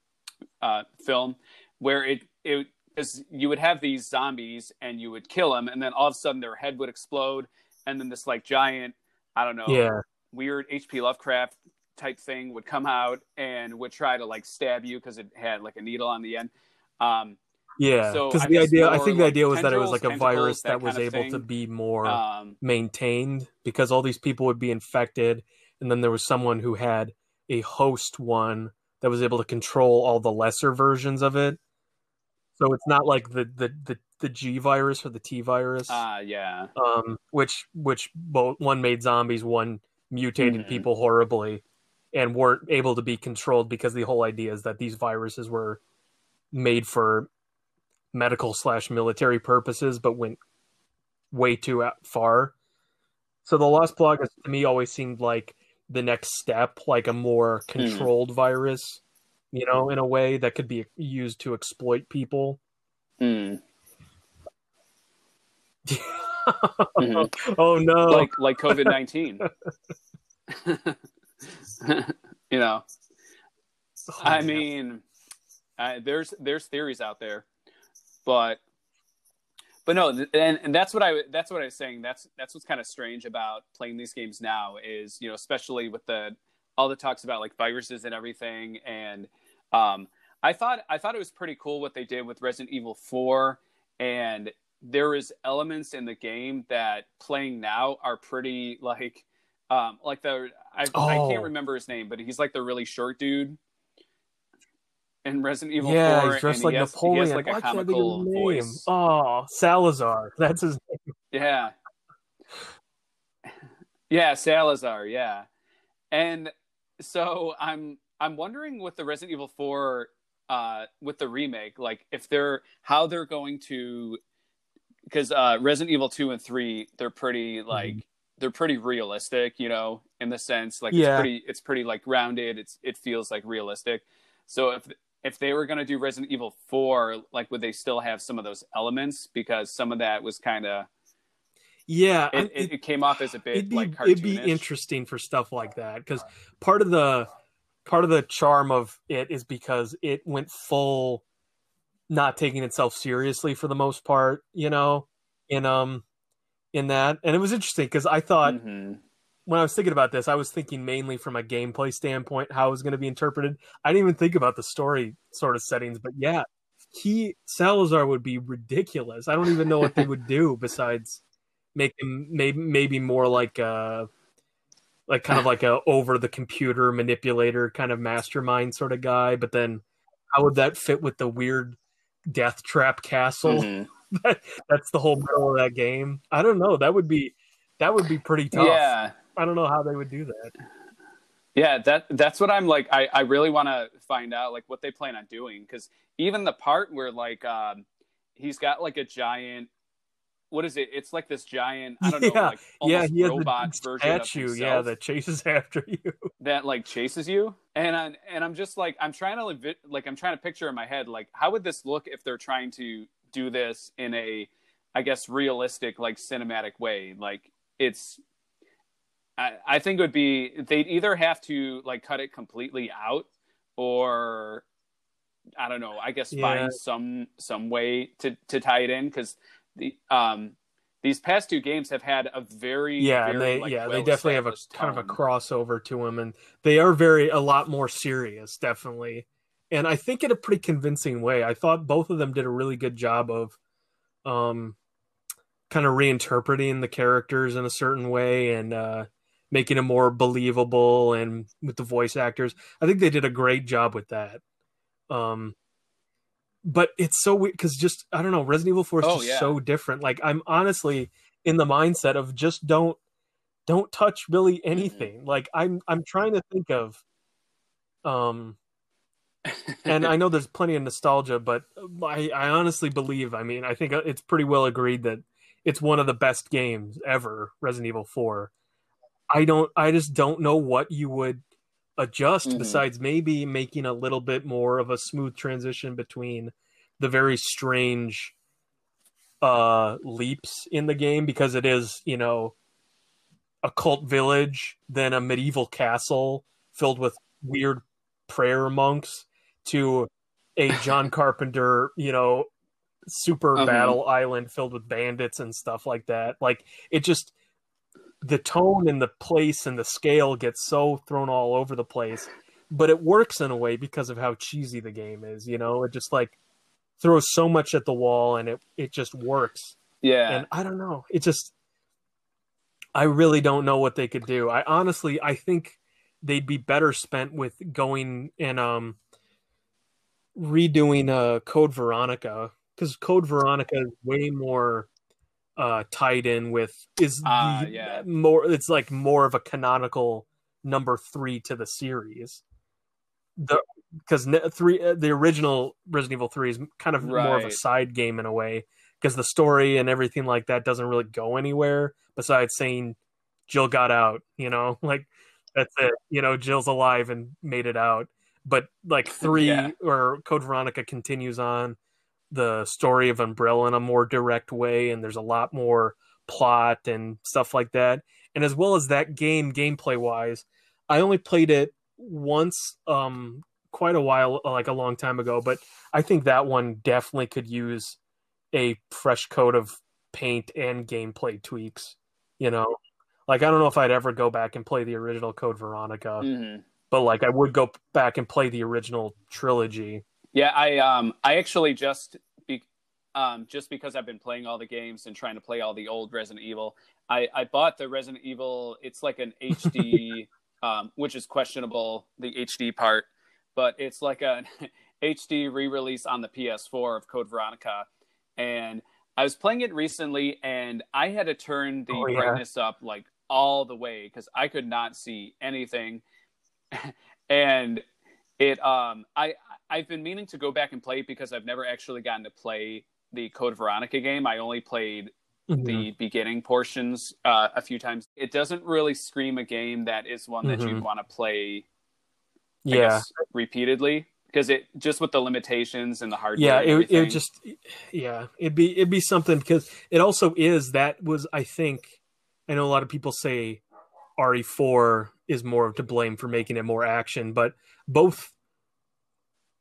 uh, film where it it is you would have these zombies and you would kill them and then all of a sudden their head would explode and then this like giant I don't know Yeah. weird H.P. Lovecraft type thing would come out and would try to like stab you because it had like a needle on the end. Um, Yeah, because I the idea, I think the like idea was that it was like a virus that, that was able to be more um, maintained because all these people would be infected, and then there was someone who had a host one that was able to control all the lesser versions of it. So it's not like the the the, the G virus or the T virus, uh, yeah, um, which which both one made zombies, one mutated Mhm. people horribly, and weren't able to be controlled because the whole idea is that these viruses were made for medical slash military purposes, but went way too out- far. So the Las Plagas to me always seemed like the next step, like a more controlled virus, you know, in a way that could be used to exploit people. Mm. Mhm. oh no! like like COVID nineteen. you know, Oh, I man. mean, uh, there's there's theories out there, but but no, and, and that's what I that's what I was saying. That's that's what's kind of strange about playing these games now is you know especially with the all the talks about like viruses and everything, and um, I thought I thought it was pretty cool what they did with Resident Evil Four, and there is elements in the game that playing now are pretty like um like the I, I Oh. can't remember his name, but he's like the really short dude in Resident Evil yeah, 4 he's dressed like he has, Napoleon. He like Why a can't I think of comical name? voice. Oh, Salazar. That's his name. Yeah. Yeah, Salazar, yeah. And so I'm I'm wondering with the Resident Evil 4 uh with the remake, like if they're how they're going to because uh Resident Evil 2 and 3, they're pretty like they're pretty realistic, you know, in the sense like Yeah. it's pretty it's pretty like grounded. It's it feels like realistic. So if if they were gonna do Resident Evil Four, like would they still have some of those elements? Because some of that was kind of Yeah, it, it, it came off as a bit it'd be like it'd be interesting for stuff like that because part of the part of the charm of it is because it went full not taking itself seriously for the most part you know in um in that and it was interesting because i thought Mhm. When i was thinking about this i was thinking mainly from a gameplay standpoint how it was going to be interpreted. I didn't even think about the story sort of settings but yeah he salazar would be ridiculous. I don't even know what they would do besides make him maybe maybe more like uh like kind of like a over the computer manipulator kind of mastermind sort of guy but then how would that fit with the weird death trap castle? Mhm. that's the whole middle of that game. I don't know. That would be that would be pretty tough. Yeah. I don't know how they would do that Yeah, that that's what I'm like. I, I really want to find out like what they plan on doing because even the part where like um, he's got like a giant, what is it? It's like this giant. I don't know, Yeah, like yeah he has robot the version of statue yeah that chases after you that like chases you. And I, and I'm just like I'm trying to like I'm trying to picture in my head like how would this look if they're trying to do this in a, I guess realistic like cinematic way. Like it's I, I think it would be they'd either have to like cut it completely out or I don't know. I guess Yeah. find some some way to to tie it in because the um these past two games have had a very yeah very, they like, yeah they definitely have a kind of a crossover to them and they are very a lot more serious definitely and i think in a pretty convincing way i thought both of them did a really good job of um kind of reinterpreting the characters in a certain way and uh making it more believable and with the voice actors. I think they did a great job with that. Um but it's so weird because just i don't know resident evil 4 is Oh, just yeah. so different. Like i'm honestly in the mindset of just don't don't touch really Mm-hmm. anything. Like i'm i'm trying to think of um and i know there's plenty of nostalgia but i i honestly believe i mean i think it's pretty well agreed that it's one of the best games ever resident evil 4 i don't i just don't know what you would adjust Mhm. besides maybe making a little bit more of a smooth transition between the very strange uh leaps in the game because it is you know a cult village then a medieval castle filled with weird prayer monks to a john carpenter you know super Uh-huh. battle island filled with bandits and stuff like that like it just the tone and the place and the scale gets so thrown all over the place but it works in a way because of how cheesy the game is you know? It just like throws so much at the wall and it it just works. Yeah. and i don't know. It just i really don't know what they could do. I honestly i think they'd be better spent with going and um redoing uh code veronica because code veronica is way more uh tied in with is Ah, the yeah. more it's like more of a canonical number three to the series. The because three uh, the original resident evil 3 is kind of more of a side game in a way because the story and everything like that doesn't really go anywhere besides saying jill got out you know? Like that's it. You know jill's alive and made it out. But like three Yeah. or code veronica continues on the story of umbrella in a more direct way and there's a lot more plot and stuff like that. And as well as that game gameplay wise i only played it once um quite a while like a long time ago but i think that one definitely could use a fresh coat of paint and gameplay tweaks you know? Like i don't know if i'd ever go back and play the original code veronica Mhm. but like i would go back and play the original trilogy Yeah, I um I actually just be, um just because I've been playing all the games and trying to play all the old Resident Evil, I I bought the Resident Evil. It's like an HD, um, which is questionable the HD part, but it's like an HD re-release on the PS4 of Code Veronica, and I was playing it recently, and I had to turn the Oh, yeah. brightness up like all the way because I could not see anything, and it um I I've been meaning to go back and play it because I've never actually gotten to play the Code Veronica game. I only played Mhm. the beginning portions uh, a few times. It doesn't really scream a game that is one that Mhm. you'd want to play I yeah, guess, repeatedly because it just with the limitations and the hardware. yeah. It, it just yeah. It'd be it'd be something because it also is that was I think I know a lot of people say RE4 is more to blame for making it more action, but both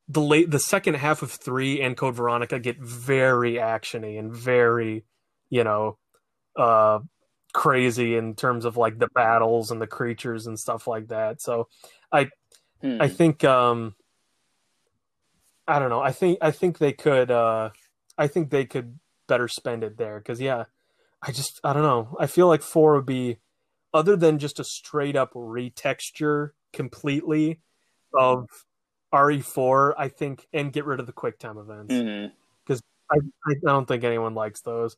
the late the second half of three and Code Veronica get very actiony and very, you know, uh crazy in terms of like the battles and the creatures and stuff like that. So Hmm. I think um I don't know. I think I think they could uh I think they could better spend it there cuz yeah, I just I don't know. I feel like 4 would be other than just a straight up retexture completely of RE4, I think and get rid of the quick time events. Mhm. I, I don't think anyone likes those.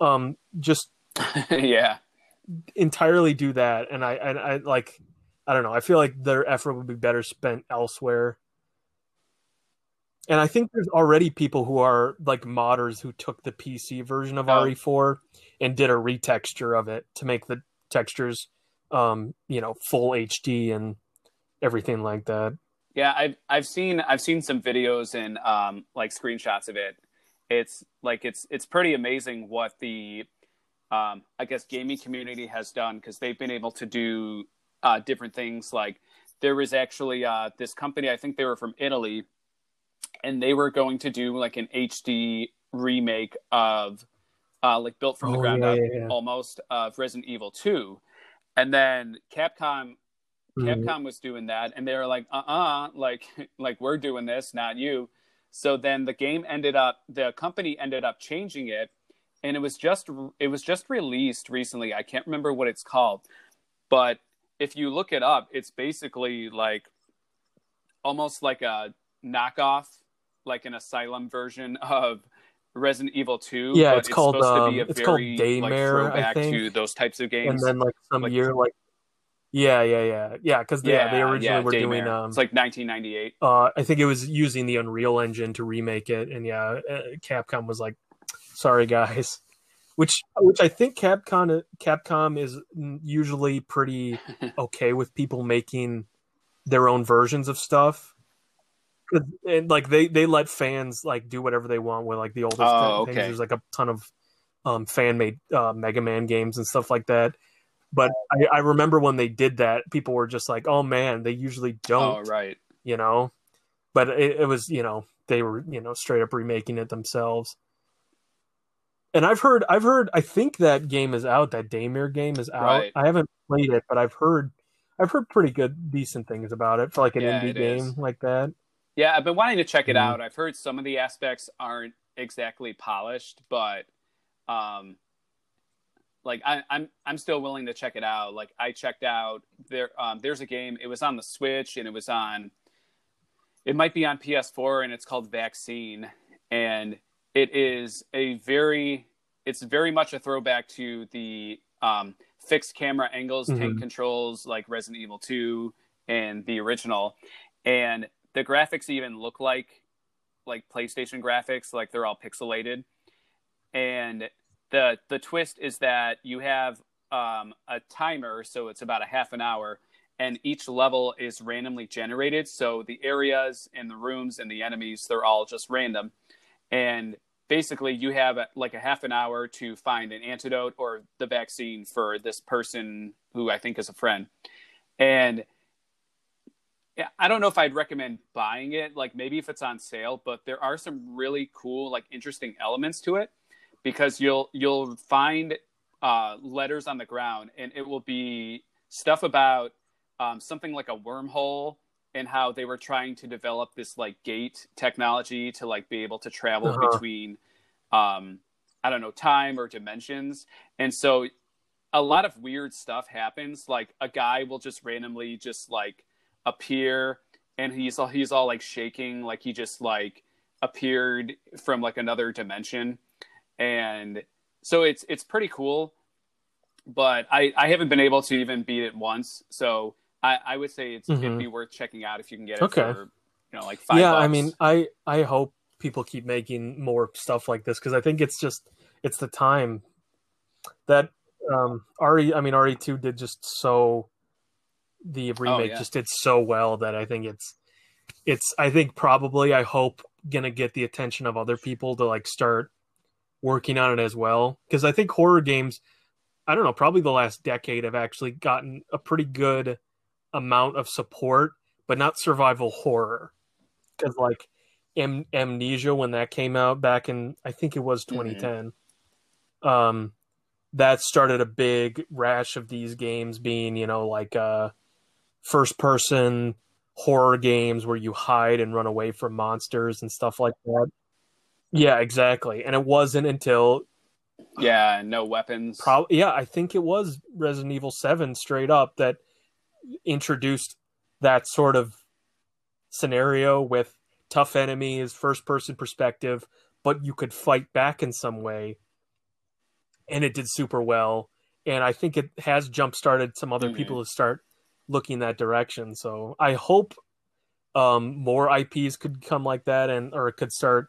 Um just yeah. entirely do that and I, I I like I don't know. I feel like their effort would be better spent elsewhere. And I think there's already people who are like modders who took the PC version of Oh. RE4 and did a retexture of it to make the textures um, you know, full HD and everything like that. Yeah, I've I've seen I've seen some videos and um like screenshots of it. It's like it's it's pretty amazing what the um I guess gaming community has done because they've been able to do uh different things like there was actually uh this company I think they were from Italy and they were going to do like an HD remake of uh like built from the Oh, ground yeah, up yeah, yeah. almost of Resident Evil 2 and then Capcom Mhm. Capcom was doing that, and they were like, "Uh, uh like, like we're doing this, not you." So then the game ended up, the company ended up changing it, and it was just, it was just released recently. I can't remember what it's called, but if you look it up, it's basically like, almost like a knockoff, like an Asylum version of Resident Evil Two. Yeah, but it's called, supposed to um, be a it's called very Daymare, like throwback think. to those types of games. And then like some Like- year like Yeah, yeah, yeah. Yeah, cuz yeah, they originally were doing um it's like 1998. uh, I think it was using the Unreal Engine to remake it, and yeah, uh, Capcom was like, "Sorry, guys," which which I think Capcom Capcom is usually pretty okay with people making their own versions of stuff. And like they they let fans like do whatever they want with like the oldest Oh, things. okay. There's like a ton of um, fan made uh, Mega Man games and stuff like that. But I, I remember when they did that, people were just like, "Oh man, they usually don't." Oh, right. you know but it, it was you know they were you know straight up remaking it themselves and i've heard i've heard i think that game is out that daymare game is out Right. i haven't played it but i've heard i've heard pretty good decent things about it for like an Yeah, indie game is. like that Yeah, I've been wanting to check it Mhm. out. I've heard some of the aspects aren't exactly polished, but um like I, I'm I'm still willing to check it out. Like I checked out there um there's a game, it was on the Switch and it was on it might be on PS4 and it's called Vaccine and it is a very it's very much a throwback to the um fixed camera angles, tank Mhm. controls like Resident Evil 2 and the original and the graphics even look like like PlayStation graphics, like they're all pixelated. And the the twist is that you have um, a timer, so it's about a half an hour, and each level is randomly generated. So the areas and the rooms and the enemies, they're all just random. And basically, you have uh, like a half an hour to find an antidote or the vaccine for this person who I think is a friend. And I don't know if I'd recommend buying it. Like maybe if it's on sale, but there are some really cool, like interesting elements to it because you'll you'll find uh, letters on the ground, and it will be stuff about um, something like a wormhole and how they were trying to develop this like gate technology to like be able to travel Uh-huh. between um, I don't know time or dimensions, and so a lot of weird stuff happens. Like a guy will just randomly just like appear and he's all he's all like shaking like he just like appeared from like another dimension and so it's it's pretty cool but i i haven't been able to even beat it once so i i would say it's it'd Mhm. be worth checking out if you can get it Okay. for you know like five yeah i mean i i hope people keep making more stuff like this because i think it's just it's the time that um RE I mean RE2 did just so the remake yeah. just did so well that I think it's it's I think probably I hope gonna get the attention of other people to like start working on it as well. Because I think horror games I don't know probably the last decade have actually gotten a pretty good amount of support but not survival horror. Because like Am- amnesia when that came out back in I think it was 2010 um that started a big rash of these games being you know like uh first person horror games where you hide and run away from monsters and stuff like that yeah exactly and it wasn't until Yeah, no weapons. Probably, yeah, I think it was Resident Evil Seven straight up that introduced that sort of scenario with tough enemies, first person perspective, but you could fight back in some way, and it did super well. And I think it has jump started some other Mhm. people to start looking that direction. So I hope um, more IPs could come like that, and or it could start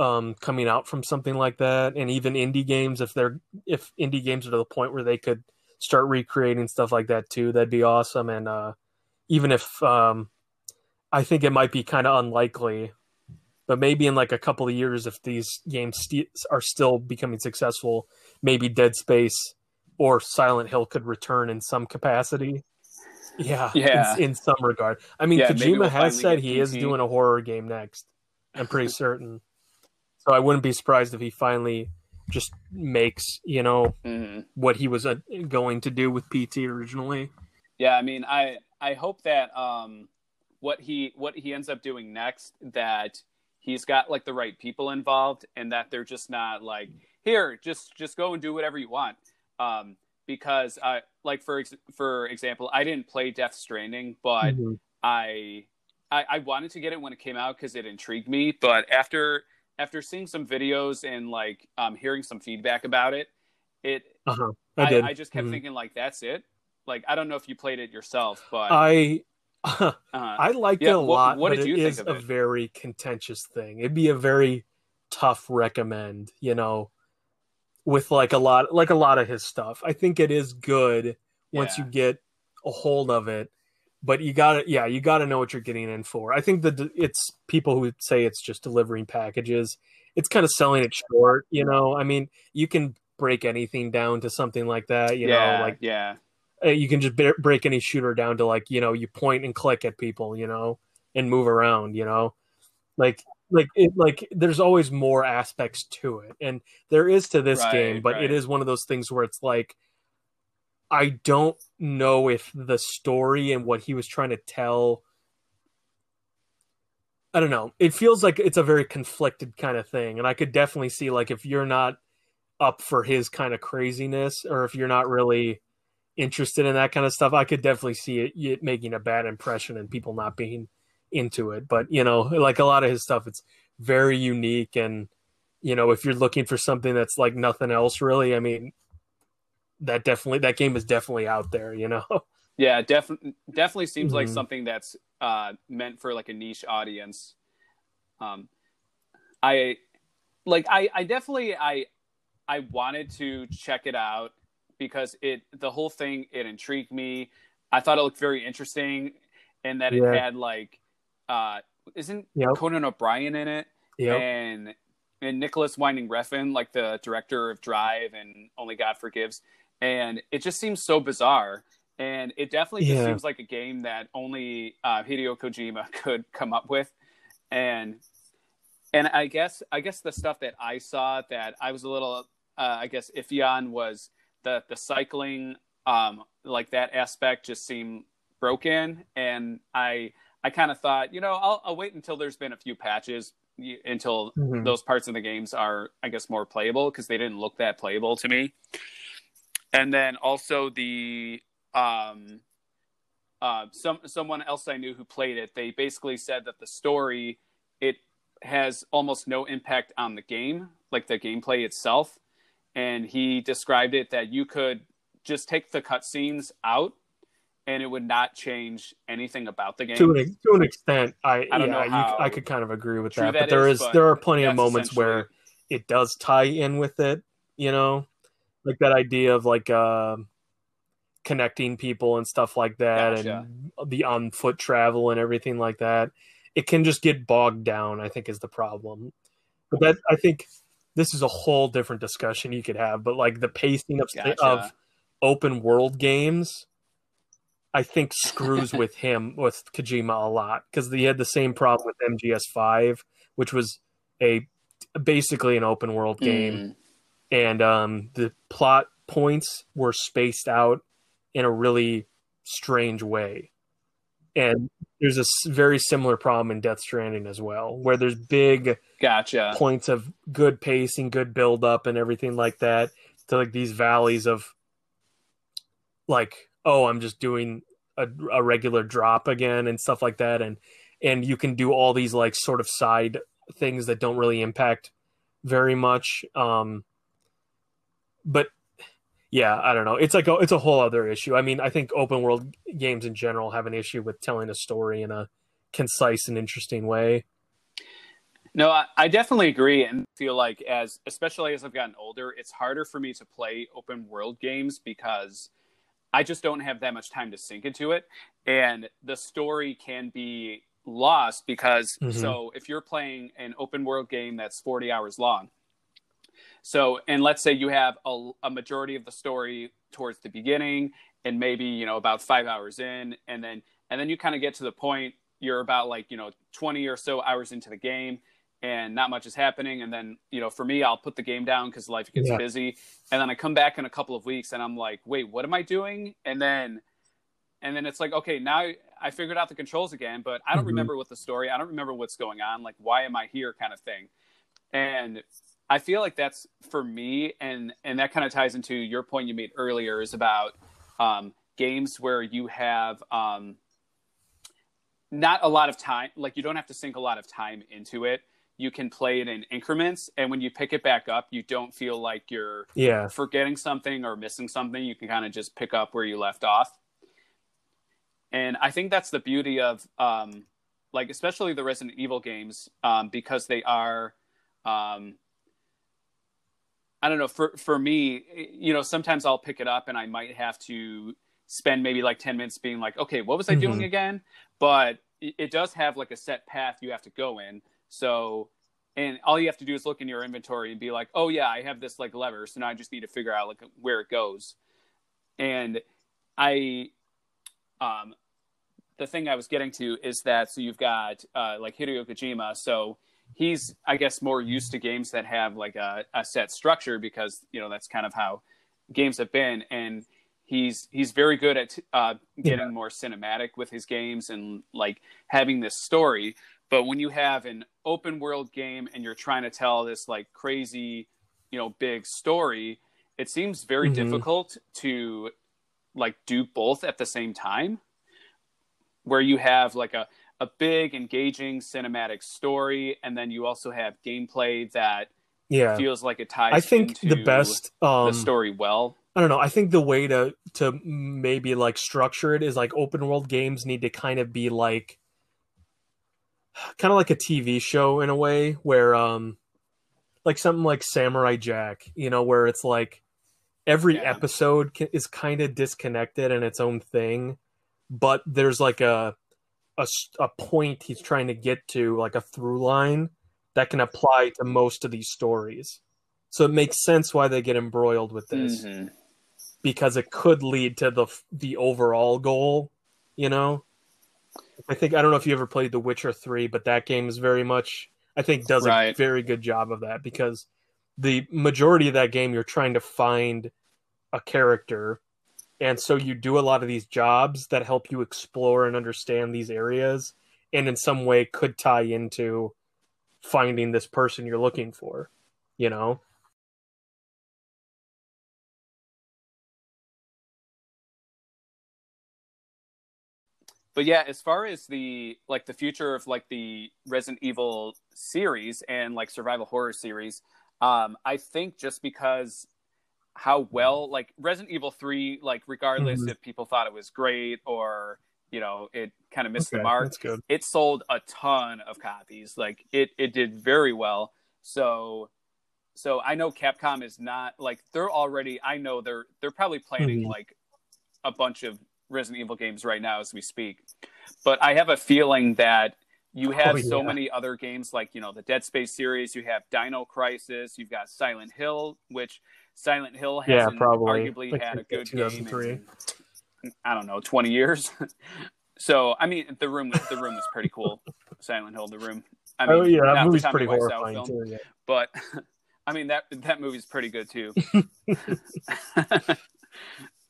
um, coming out from something like that, and even indie games if they're if indie games are to the point where they could start recreating stuff like that too, that'd be awesome. And uh, even if um, I think it might be kind of unlikely, but maybe in like a couple of years, if these games st- are still becoming successful, maybe Dead Space or Silent Hill could return in some capacity. Yeah, Yeah. in, in some regard. I mean, Yeah, Kojima we'll has said he is doing a horror game next. I'm pretty certain. So I wouldn't be surprised if he finally just makes you know Mhm. what he was uh, going to do with PT originally. Yeah, I mean, I I hope that um what he what he ends up doing next that he's got like the right people involved and that they're just not like here just just go and do whatever you want um because I like for ex- for example I didn't play Death Stranding but Mhm. I, I I wanted to get it when it came out because it intrigued me, but after after seeing some videos and like um, hearing some feedback about it, it Uh-huh. I, I. I, just kept Mhm. thinking like that's it. Like I don't know if you played it yourself, but I uh, I liked Yeah, it a what- lot, what did it you think is of a very contentious thing. It'd be a very tough recommend, you know, with like a lot like a lot of his stuff. I think it is good once Yeah. you get a hold of it, but you got to yeah, you got to know what you're getting in for. I think that it's people who say it's just delivering packages. It's kind of selling it short, you know. I mean, you can break anything down to something like that, you yeah, know, like yeah, uh, you can just break any shooter down to like you know you point and click at people you know and move around you know like like it like there's always more aspects to it and there is to this Right, game but right. it is one of those things where it's like i don't know if the story and what he was trying to tell i don't know it feels like it's a very conflicted kind of thing and i could definitely see like if you're not up for his kind of craziness or if you're not really interested in that kind of stuff, I could definitely see it, it making a bad impression and people not being into it. But you know, like a lot of his stuff, it's very unique, and you know, if you're looking for something that's like nothing else, really, I mean, that definitely that game is definitely out there. You know, yeah. Definitely, definitely seems like Mhm. something that's uh, meant for like a niche audience. Um, I like I I definitely I I wanted to check it out because it the whole thing it intrigued me. I thought it looked very interesting, and that it had like uh isn't Yep. Conan O'Brien in it yeah, and and Nicolas Winding Refn like the director of Drive and Only God Forgives, and it just seems so bizarre. And it definitely just Yeah. seems like a game that only uh, Hideo Kojima could come up with, and and I guess I guess the stuff that I saw that I was a little uh, I guess iffy on was the the cycling um like that aspect just seemed broken and I I kind of thought you know I'll, I'll wait until there's been a few patches until Mhm. those parts of the games are I guess more playable because they didn't look that playable to me and then also the um uh, some someone else I knew who played it, they basically said that the story it has almost no impact on the game, like the gameplay itself. And he described it that you could just take the cutscenes out, and it would not change anything about the game. to an to an extent, I, I don't yeah, know you, I could kind of agree with that. that But there is, is but there are plenty of moments where it does tie in with it, you know. Like that idea of like uh, connecting people and stuff like that, Gotcha. and the on foot travel and everything like that. It can just get bogged down. I think is the problem. But that I think this is a whole different discussion you could have. But like the pacing of Gotcha. of open world games, I think screws with him with Kojima a lot because he had the same problem with MGS Five, which was a basically an open world game Mm. And um, the plot points were spaced out in a really strange way. And there's a very similar problem in Death Stranding as well, where there's big Gotcha. points of good pacing, good build up, and everything like that to like these valleys of like, oh, I'm just doing a, a regular drop again and stuff like that, and and you can do all these like sort of side things that don't really impact very much. Um, but yeah, I don't know. It's like a, it's a whole other issue. I mean, I think open world games in general have an issue with telling a story in a concise and interesting way. No, I, I definitely agree and feel like as especially as I've gotten older, it's harder for me to play open world games because I just don't have that much time to sink into it. And the story can be lost because Mhm. so if you're playing an open world game that's 40 hours long. So, and let's say you have a, a majority of the story towards the beginning and maybe, you know, about 5 hours in and then and then you kind of get to the point you're about like, you know, 20 or so hours into the game and not much is happening. And then you know for me i'll put the game down because life gets Yeah. busy. And then i come back in a couple of weeks and i'm like wait what am i doing? And then and then it's like okay now i figured out the controls again but i don't Mhm. remember what the story i don't remember what's going on like why am i here? kind of thing. And i feel like that's for me and and that kind of ties into your point you made earlier is about um, games where you have um, not a lot of time like you don't have to sink a lot of time into it. You can play it in increments and when you pick it back up you don't feel like you're Yeah. forgetting something or missing something. You can kind of just pick up where you left off. And i think that's the beauty of um, like especially the resident evil games um, because they are um, i don't know for for me you know sometimes i'll pick it up and i might have to spend maybe like 10 minutes being like okay what was i doing Mhm. again? But it, it does have like a set path you have to go in. So and all you have to do is look in your inventory and be like oh yeah i have this like lever so now i just need to figure out like where it goes. And i um the thing i was getting to is that so you've got uh like hideo kojima. So he's i guess more used to games that have like a, a set structure because you know that's kind of how games have been. And he's he's very good at uh, getting more cinematic with his games and like having this story. But when you have an open world game and you're trying to tell this like crazy you know big story it seems very Mhm. difficult to like do both at the same time where you have like a, a big engaging cinematic story and then you also have gameplay that Yeah. feels like it ties I think the best um the story well I don't know. I think the way to to maybe like structure it is like open world games need to kind of be like kind of like a TV show in a way where um like something like Samurai Jack, you know, where it's like every Yeah. episode is kind of disconnected and its own thing, but there's like a, a a point he's trying to get to, like a through line that can apply to most of these stories. So it makes sense why they get embroiled with this Mhm. because it could lead to the the overall goal, you know. I think I don't know if you ever played The Witcher 3, but that game is very much I think does a very good job of that because the majority of that game you're trying to find a character and so you do a lot of these jobs that help you explore and understand these areas and in some way could tie into finding this person you're looking for, you know. but yeah as far as the like the future of like the resident evil series and like survival horror series um i think just because how well like resident evil 3 like regardless Mhm. if people thought it was great or you know it kind of missed the mark it sold a ton of copies like it it did very well so so I know Capcom is not like they're already. I know they're they're probably planning Mhm. like a bunch of Resident Evil games right now as we speak. But I have a feeling that you have Oh, so many other games like you know the Dead Space series. You have Dino Crisis. You've got Silent Hill, which Silent Hill Yeah, hasn't probably. arguably Like, had a good 2003. game. In, I don't know, twenty years. so I mean, the room was the room was pretty cool. Silent Hill, the room. I mean, oh yeah, that movie's pretty horrifying film, too. Yeah. but I mean that that movie's pretty good too.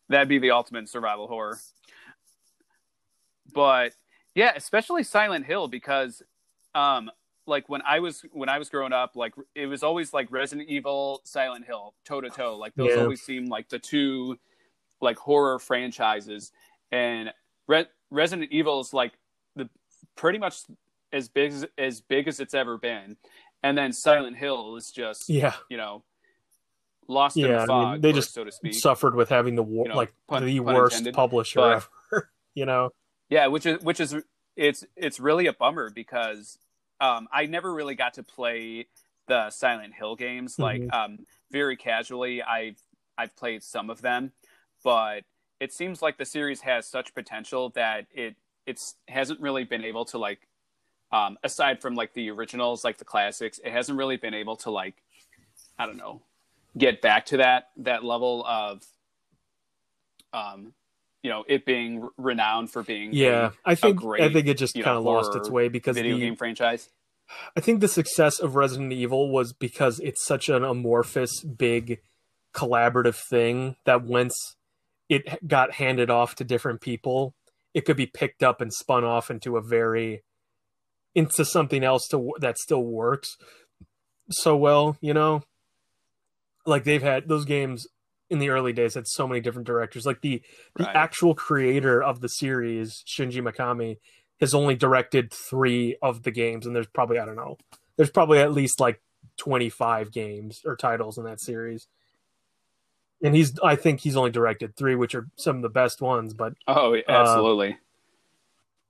That'd be the ultimate survival horror. But yeah, especially Silent Hill because um like when I was when I was growing up, like it was always like Resident Evil, Silent Hill, toe to toe. Like those Yeah. always seem like the two like horror franchises. And Re- Resident Evil is like the pretty much as big as, as big as it's ever been. And then Silent Hill is just Yeah, you know lost in Yeah, I mean, they or just so to speak. suffered with having the wor- You know, like pun- the pun worst intended, publisher but- ever. you know. Yeah, which is which is it's it's really a bummer because um, I never really got to play the Silent Hill games like Mhm. um, very casually. I've I've played some of them, but it seems like the series has such potential that it it's hasn't really been able to like um, aside from like the originals like the classics it hasn't really been able to like i don't know get back to that that level of um you know it being renowned for being Yeah, I think I great, think it just kind of lost its way because video the, game franchise I think the success of Resident Evil was because it's such an amorphous, big, collaborative thing that once it got handed off to different people, it could be picked up and spun off into a very into something else to that still works so well. You know, like they've had those games in the early days had so many different directors. Like the the Right. actual creator of the series, Shinji Mikami, has only directed three of the games, and there's probably I don't know, there's probably at least like 25 games or titles in that series. And he's, I think he's only directed three, which are some of the best ones. But oh Uh, absolutely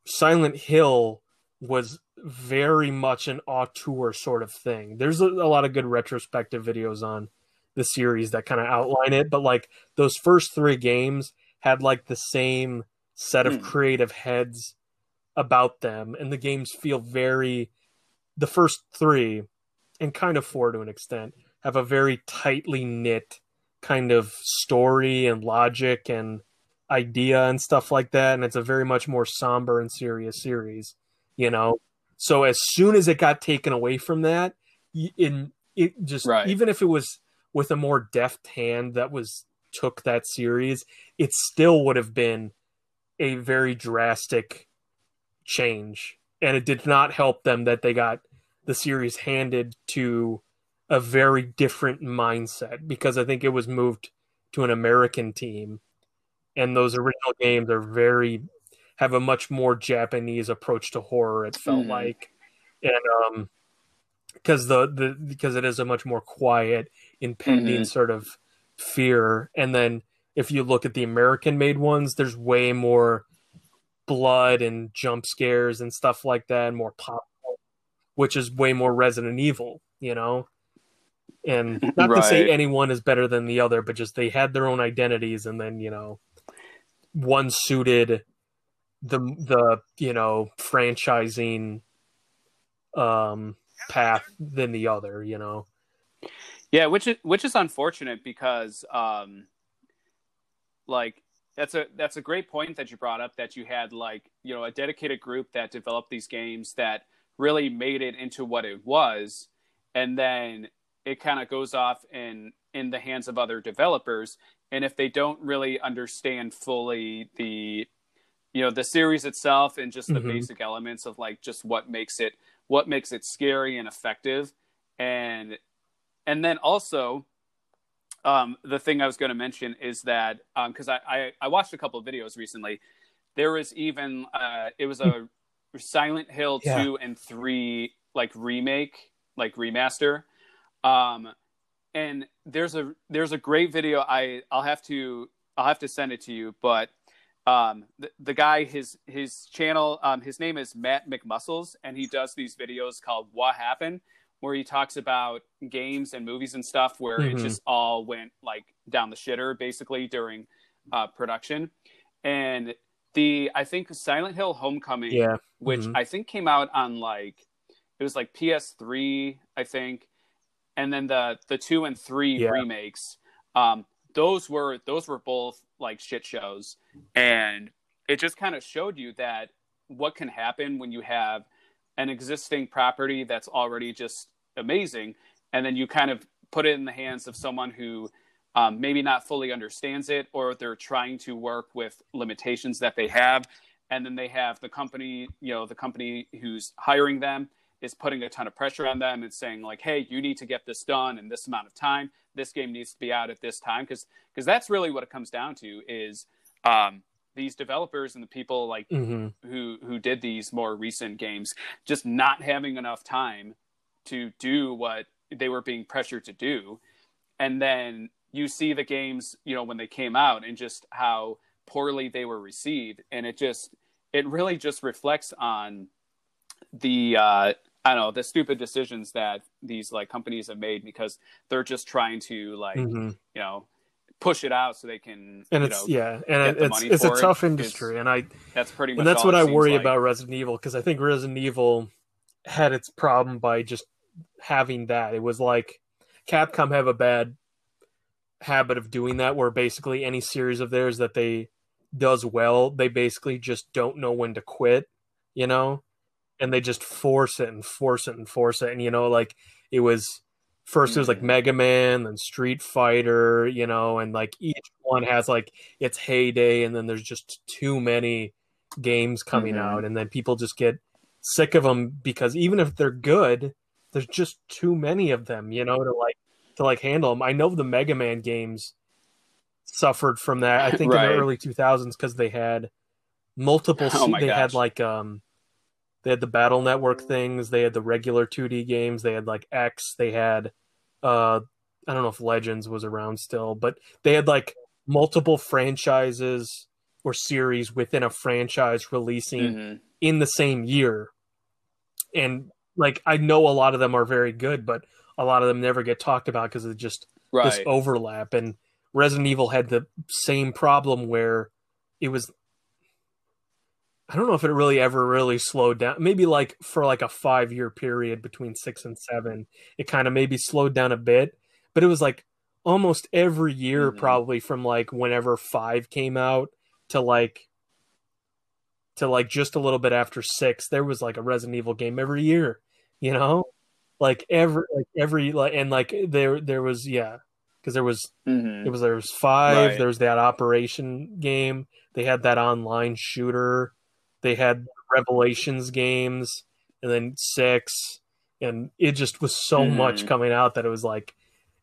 Silent Hill was very much an auteur sort of thing. There's a, a lot of good retrospective videos on the series that kind of outline it, but like those first three games had like the same set of Hmm. creative heads about them, and the games feel very. The first three, and kind of four to an extent, have a very tightly knit kind of story and logic and idea and stuff like that and it's a very much more somber and serious series you know so as soon as it got taken away from that in it just Right. even if it was with a more deft hand that was took that series it still would have been a very drastic change and it did not help them that they got the series handed to a very different mindset because i think it was moved to an american team and those original games are very have a much more Japanese approach to horror. It felt Mhm. like, and um, because the the because it is a much more quiet, impending Mhm. sort of fear. And then if you look at the American made ones, there's way more blood and jump scares and stuff like that, and more pop, which is way more Resident Evil, you know. And not to say anyone is better than the other, but just they had their own identities, and then you know, one suited the the you know franchising um path than the other you know Yeah, which is which is unfortunate because um like that's a that's a great point that you brought up that you had like, you know, a dedicated group that developed these games that really made it into what it was. And then it kind of goes off in in the hands of other developers. And if they don't really understand fully the you know the series itself and just the Mhm. basic elements of like just what makes it what makes it scary and effective. And and then also um, the thing I was going to mention is that because I, I I watched a couple of videos recently, there was even uh, it was a Silent Hill Yeah. two and three like remake like remaster, um, and there's a there's a great video I I'll have to I'll have to send it to you, but um, the, the guy his his channel um, his name is Matt McMuscles and he does these videos called What Happened where he talks about games and movies and stuff where mm-hmm. it just all went like down the shitter basically during uh, production. And the I think Silent Hill Homecoming, yeah. which mm-hmm. I think came out on like it was like PS3, I think, and then the the two and three yeah. remakes. Um, those were those were both like shit shows, and it just kind of showed you that what can happen when you have an existing property that's already just amazing, and then you kind of put it in the hands of someone who um, maybe not fully understands it, or they're trying to work with limitations that they have, and then they have the company, you know, the company who's hiring them is putting a ton of pressure on them and saying like, "Hey, you need to get this done in this amount of time. This game needs to be out at this time." Because because that's really what it comes down to is um, these developers and the people like mm-hmm. who who did these more recent games just not having enough time to do what they were being pressured to do, and then you see the games, you know, when they came out and just how poorly they were received, and it just it really just reflects on the uh, I don't know the stupid decisions that these like companies have made because they're just trying to like mm-hmm. you know push it out so they can and it's know, yeah and it's it's a tough industry and I that's pretty much and that's what I worry like. about Resident Evil because I think Resident Evil had its problem by just having that. It was like Capcom have a bad habit of doing that where basically any series of theirs that they does well they basically just don't know when to quit you know? And they just force it and force it and force it and you know like it was first it was like mm-hmm. mega man then street fighter you know and like each one has like its heyday and then there's just too many games coming mm-hmm. out and then people just get sick of them because even if they're good there's just too many of them you know to like to like handle them i know the mega man games suffered from that i think right. in the early 2000s because they had multiple oh they gosh. had like um they had the battle network things they had the regular 2d games they had like x they had uh i don't know if legends was around still but they had like multiple franchises or series within a franchise releasing mm-hmm. in the same year and like i know a lot of them are very good but a lot of them never get talked about because of just right. this overlap and resident evil had the same problem where it was I don't know if it really ever really slowed down. Maybe like for like a five year period between six and seven, it kind of maybe slowed down a bit. But it was like almost every year, mm-hmm. probably from like whenever five came out to like to like just a little bit after six, there was like a Resident Evil game every year. You know, like every like every like and like there there was yeah because there was mm-hmm. it was there was five. Right. There was that Operation game. They had that online shooter they had Revelations games, and then six, and it just was so mm. much coming out that it was like.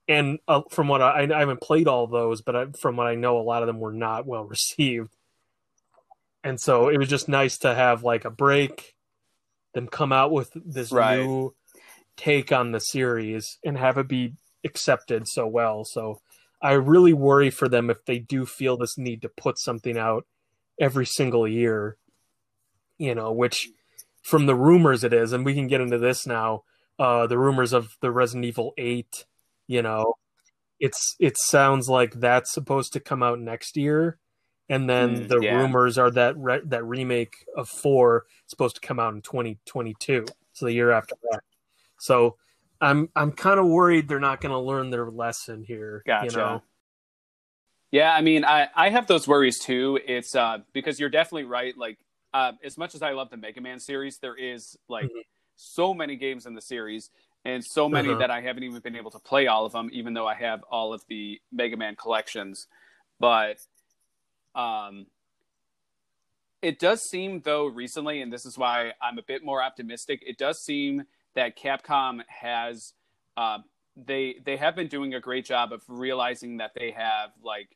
And uh, from what I, I haven't played all those, but I, from what I know, a lot of them were not well received. And so it was just nice to have like a break, then come out with this right. new take on the series and have it be accepted so well. So I really worry for them if they do feel this need to put something out every single year you know, which from the rumors it is, and we can get into this now. Uh, the rumors of the Resident Evil Eight, you know, it's it sounds like that's supposed to come out next year, and then mm, the yeah. rumors are that re- that remake of Four is supposed to come out in 2022, so the year after that. So I'm I'm kind of worried they're not going to learn their lesson here. Gotcha. You know? Yeah, I mean, I I have those worries too. It's uh because you're definitely right. Like uh, as much as I love the Mega Man series, there is like mm-hmm. so many games in the series and so many uh-huh. that I haven't even been able to play all of them, even though I have all of the Mega Man collections. But um, it does seem, though, recently, and this is why I'm a bit more optimistic. It does seem that Capcom has uh, they they have been doing a great job of realizing that they have like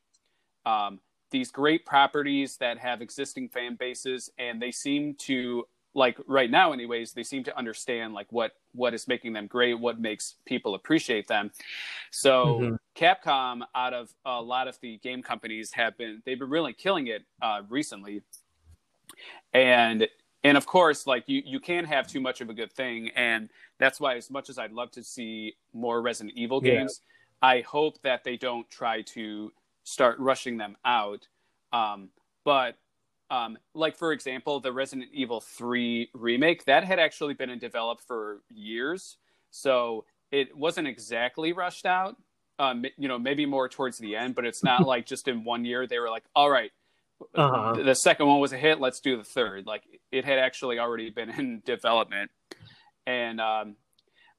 um, these great properties that have existing fan bases and they seem to like right now anyways they seem to understand like what what is making them great what makes people appreciate them so mm-hmm. capcom out of a lot of the game companies have been they've been really killing it uh, recently and and of course, like you, you can't have too much of a good thing, and that's why, as much as I'd love to see more Resident Evil games, yeah. I hope that they don't try to start rushing them out. Um, but um, like for example, the Resident Evil Three remake that had actually been in develop for years, so it wasn't exactly rushed out. Um, you know, maybe more towards the end, but it's not like just in one year they were like, all right, uh-huh. the second one was a hit, let's do the third. Like it had actually already been in development, and um,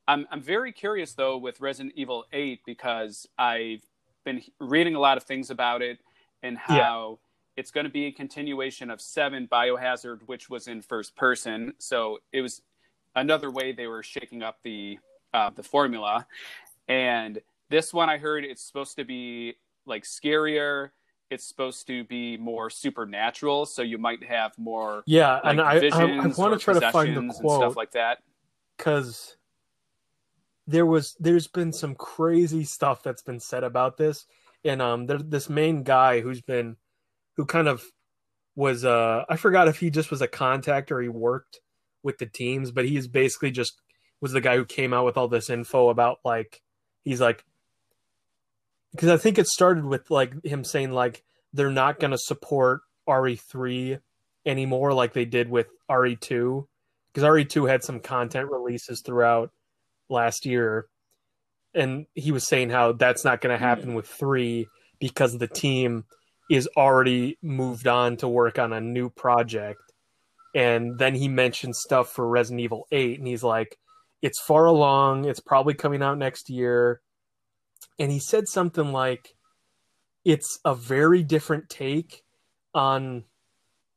I'm I'm very curious though with Resident Evil Eight because I've been reading a lot of things about it and how. Yeah. It's going to be a continuation of Seven Biohazard, which was in first person. So it was another way they were shaking up the uh, the formula. And this one, I heard it's supposed to be like scarier. It's supposed to be more supernatural, so you might have more. Yeah, like, and I I, I want to try to find the quote stuff like that because there was there's been some crazy stuff that's been said about this, and um, there's this main guy who's been who kind of was uh I forgot if he just was a contact or he worked with the teams, but he's basically just was the guy who came out with all this info about like he's like because I think it started with like him saying like they're not going to support RE3 anymore like they did with RE2 because RE2 had some content releases throughout last year and he was saying how that's not going to happen with 3 because the team is already moved on to work on a new project and then he mentioned stuff for Resident Evil 8 and he's like it's far along. It's probably coming out next year. And he said something like, it's a very different take on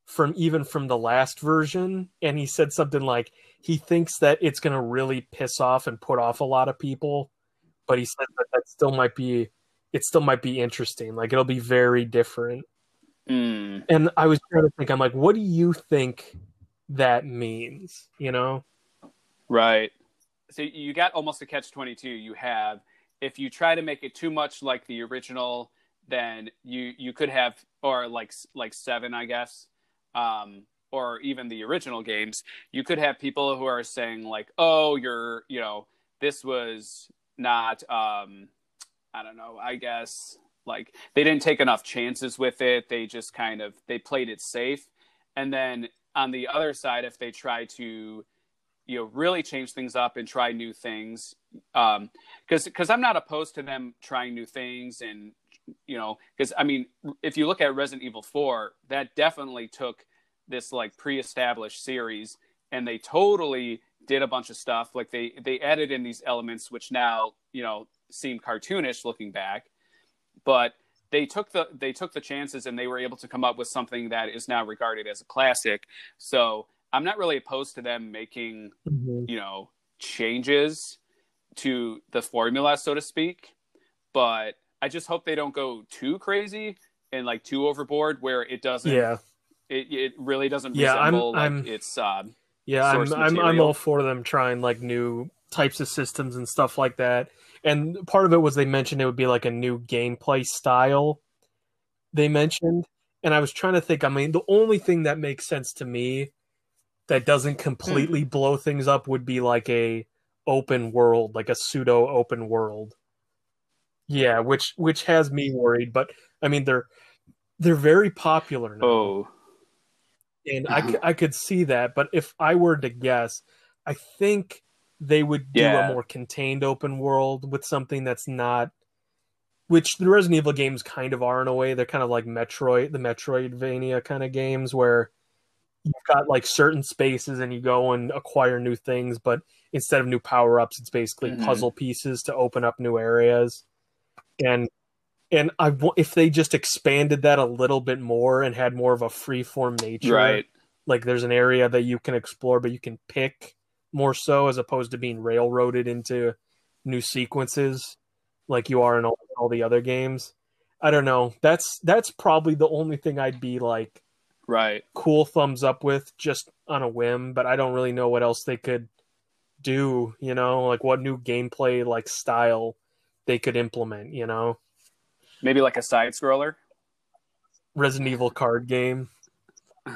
from even from the last version. And he said something like, he thinks that it's going to really piss off and put off a lot of people. But he said that that still might be, it still might be interesting. Like it'll be very different. Mm. And I was trying to think, I'm like, what do you think that means? You know? Right so you got almost a catch 22 you have if you try to make it too much like the original then you you could have or like like seven i guess um or even the original games you could have people who are saying like oh you're you know this was not um i don't know i guess like they didn't take enough chances with it. They just kind of they played it safe. And then on the other side if they try to you know really change things up and try new things um um, because I'm not opposed to them trying new things and you know because I mean if you look at Resident Evil 4 that definitely took this like pre-established series and they totally did a bunch of stuff like they they added in these elements which now you know seem cartoonish looking back but they took the they took the chances and they were able to come up with something that is now regarded as a classic so I'm not really opposed to them making, mm-hmm. you know, changes to the formula, so to speak. But I just hope they don't go too crazy and like too overboard where it doesn't. Yeah. It it really doesn't yeah, resemble I'm, like I'm, its. Uh, yeah, I'm I'm I'm all for them trying like new types of systems and stuff like that. And part of it was they mentioned it would be like a new gameplay style. They mentioned, and I was trying to think. I mean, the only thing that makes sense to me that doesn't completely mm. blow things up would be like a open world, like a pseudo open world. Yeah, which which has me worried, but I mean they're they're very popular now. Oh. And I, I could see that, but if I were to guess, I think they would do yeah. a more contained open world with something that's not which the Resident Evil games kind of are in a way. They're kind of like Metroid, the Metroidvania kind of games where you've got like certain spaces and you go and acquire new things, but instead of new power ups, it's basically mm-hmm. puzzle pieces to open up new areas. And and I if they just expanded that a little bit more and had more of a free form nature, right? Like there's an area that you can explore, but you can pick more so as opposed to being railroaded into new sequences like you are in all, all the other games. I don't know. That's that's probably the only thing I'd be like right cool thumbs up with just on a whim but i don't really know what else they could do you know like what new gameplay like style they could implement you know maybe like a side scroller resident evil card game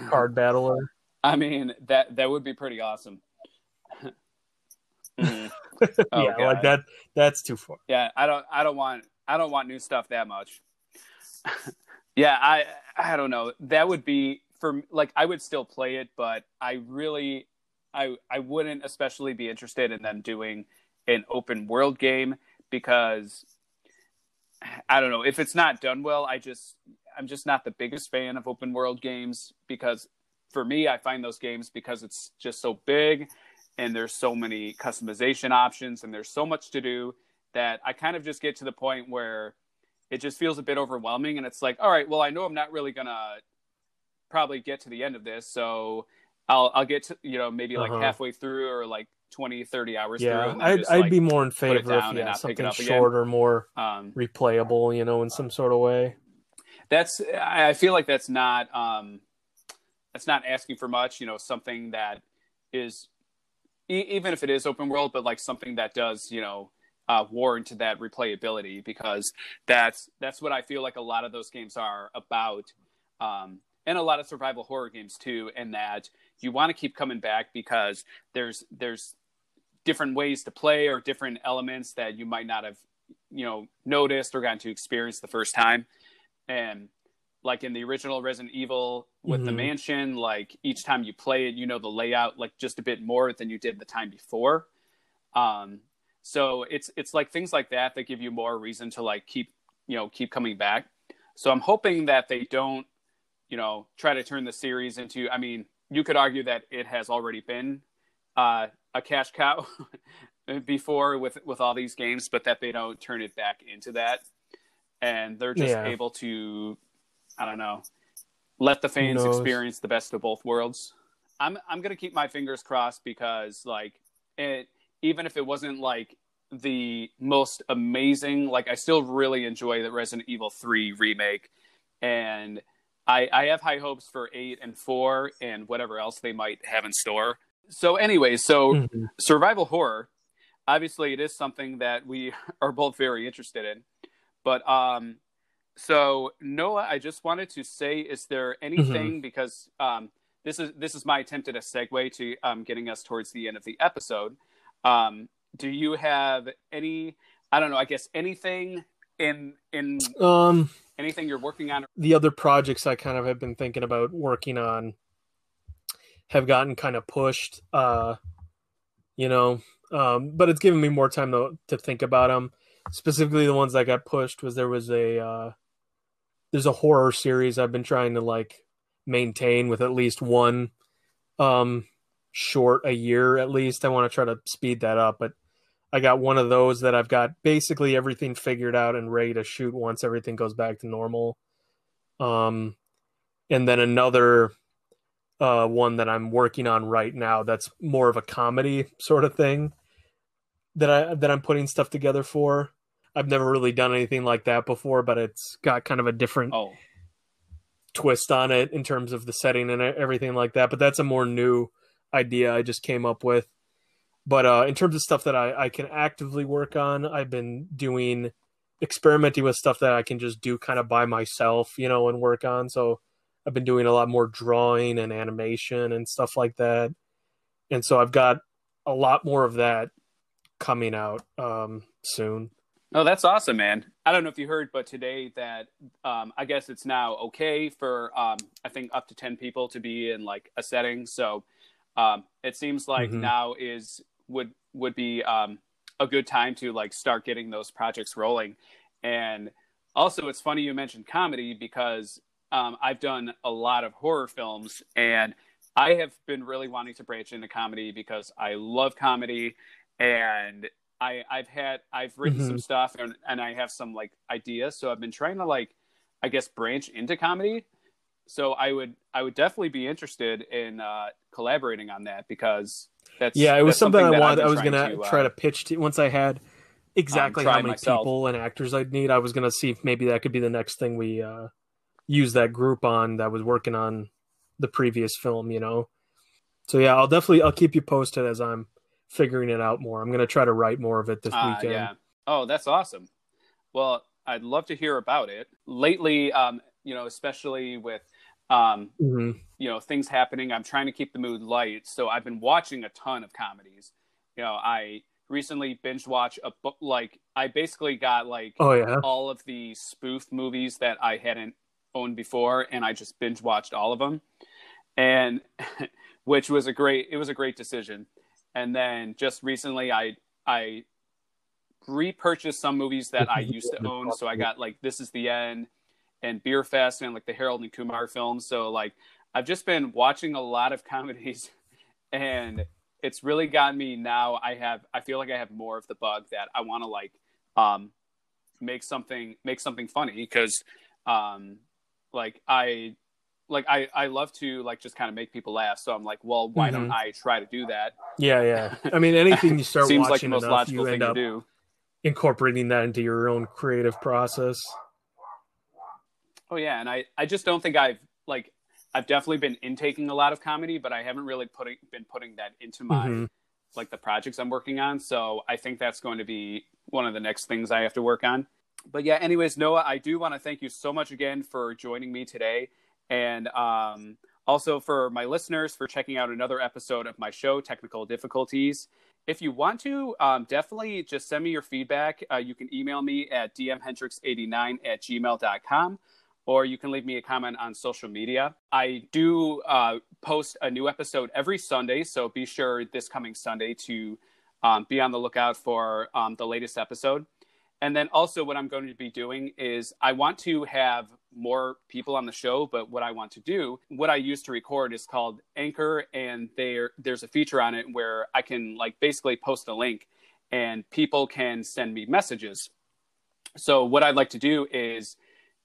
card battler I mean that that would be pretty awesome. Mhm. oh, yeah, God. like that. That's too far. Yeah, I don't. I don't want. I don't want new stuff that much. yeah, I. I don't know. That would be for like I would still play it, but I really, I I wouldn't especially be interested in them doing an open world game because I don't know if it's not done well. I just I'm just not the biggest fan of open world games because for me I find those games because it's just so big and there's so many customization options and there's so much to do that I kind of just get to the point where it just feels a bit overwhelming and it's like all right well I know I'm not really gonna probably get to the end of this so I'll I'll get to you know maybe like uh-huh. halfway through or like 20 30 hours yeah i'd, just, I'd like, be more in favor of yeah, something shorter more um, replayable you know in some sort of way. That's i feel like that's not um that's not asking for much you know something that is e- even if it is open world but like something that does you know uh, warrant that replayability because that's that's what i feel like a lot of those games are about um and a lot of survival horror games too and that you want to keep coming back because there's there's different ways to play or different elements that you might not have you know noticed or gotten to experience the first time. And like in the original resident evil with mm-hmm. the mansion like each time you play it you know the layout like just a bit more than you did the time before. Um so it's it's like things like that that give you more reason to like keep you know keep coming back. So i'm hoping that they don't you know try to turn the series into i mean you could argue that it has already been uh, a cash cow before with with all these games, but that they don't turn it back into that, and they're just yeah. able to, I don't know, let the fans experience the best of both worlds. I'm I'm gonna keep my fingers crossed because like it, even if it wasn't like the most amazing, like I still really enjoy the Resident Evil Three remake, and I I have high hopes for eight and four and whatever else they might have in store so anyway, so mm-hmm. survival horror, obviously, it is something that we are both very interested in. But um, so Noah, I just wanted to say, is there anything mm-hmm. because um, this is this is my attempt at a segue to um, getting us towards the end of the episode. Um, do you have any? I don't know. I guess anything in in um anything you're working on. The other projects I kind of have been thinking about working on have gotten kind of pushed. Uh, you know, um, but it's given me more time to to think about them. Specifically, the ones that got pushed was there was a uh, there's a horror series I've been trying to like maintain with at least one um, short a year at least. I want to try to speed that up, but I got one of those that I've got basically everything figured out and ready to shoot once everything goes back to normal. Um, and then another uh, one that I'm working on right now that's more of a comedy sort of thing that I that I'm putting stuff together for. I've never really done anything like that before, but it's got kind of a different oh. twist on it in terms of the setting and everything like that. But that's a more new idea I just came up with. But uh, in terms of stuff that I, I can actively work on, I've been doing experimenting with stuff that I can just do kind of by myself, you know, and work on. So I've been doing a lot more drawing and animation and stuff like that. And so I've got a lot more of that coming out um, soon. Oh, that's awesome, man. I don't know if you heard, but today that um, I guess it's now okay for um, I think up to 10 people to be in like a setting. So um, it seems like mm-hmm. now is would would be um, a good time to like start getting those projects rolling. And also, it's funny you mentioned comedy because um, I've done a lot of horror films, and I have been really wanting to branch into comedy because I love comedy, and I I've had I've written mm-hmm. some stuff and and I have some like ideas, so I've been trying to like I guess branch into comedy. So I would I would definitely be interested in uh, collaborating on that because that's yeah it was something, something, I wanted I was gonna to, uh, try to pitch to once I had exactly um, how many myself. people and actors I'd need. I was gonna see if maybe that could be the next thing we uh, use that group on that was working on the previous film, you know. So yeah, I'll definitely I'll keep you posted as I'm figuring it out more. I'm gonna try to write more of it this uh, weekend. Yeah. Oh, that's awesome. Well, I'd love to hear about it. Lately, um, you know, especially with um, hmm you know things happening i'm trying to keep the mood light so i've been watching a ton of comedies you know i recently binge watch a book like i basically got like Oh yeah. all of the spoof movies that i hadn't owned before and i just binge watched all of them and which was a great it was a great decision. And then just recently i i repurchased some movies that i used to own. So i got like this is the end and beer fest and like the harold and kumar films. So like I've just been watching a lot of comedies and it's really gotten me now. I have I feel like I have more of the bug that I want to like um make something make something funny because um like I like I I love to like just kind of make people laugh so I'm like well why don't I try to do that Yeah, yeah. I mean, anything you start seems like the watching most enough, logical you thing to do incorporating that into your own creative process. oh yeah and I I just don't think I've like I've definitely been intaking a lot of comedy but I haven't really putting been putting that into my Mhm. like the projects I'm working on. So I think that's going to be one of the next things I have to work on. But yeah, anyways, Noah, I do want to thank you so much again for joining me today. And um, also for my listeners for checking out another episode of my show, Technical Difficulteas. If you want to, um, definitely just send me your feedback. Uh, you can email me at dmhendrix89 at gmail.com or you can leave me a comment on social media. I do uh, post a new episode every Sunday, so be sure this coming Sunday to um, be on the lookout for um, the latest episode. And then also, what I'm going to be doing is I want to have more people on the show, but what I want to do, what I use to record is called Anchor, and there there's a feature on it where I can like basically post a link, and people can send me messages. So what I'd like to do is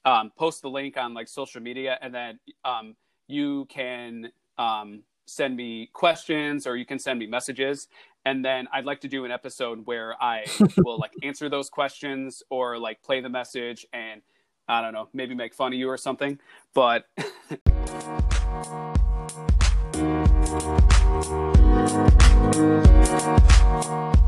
um, post the link on like social media, and then um, you can um, send me questions or you can send me messages. And then I'd like to do an episode where I will like answer those questions or like play the message and I don't know, maybe make fun of you or something. But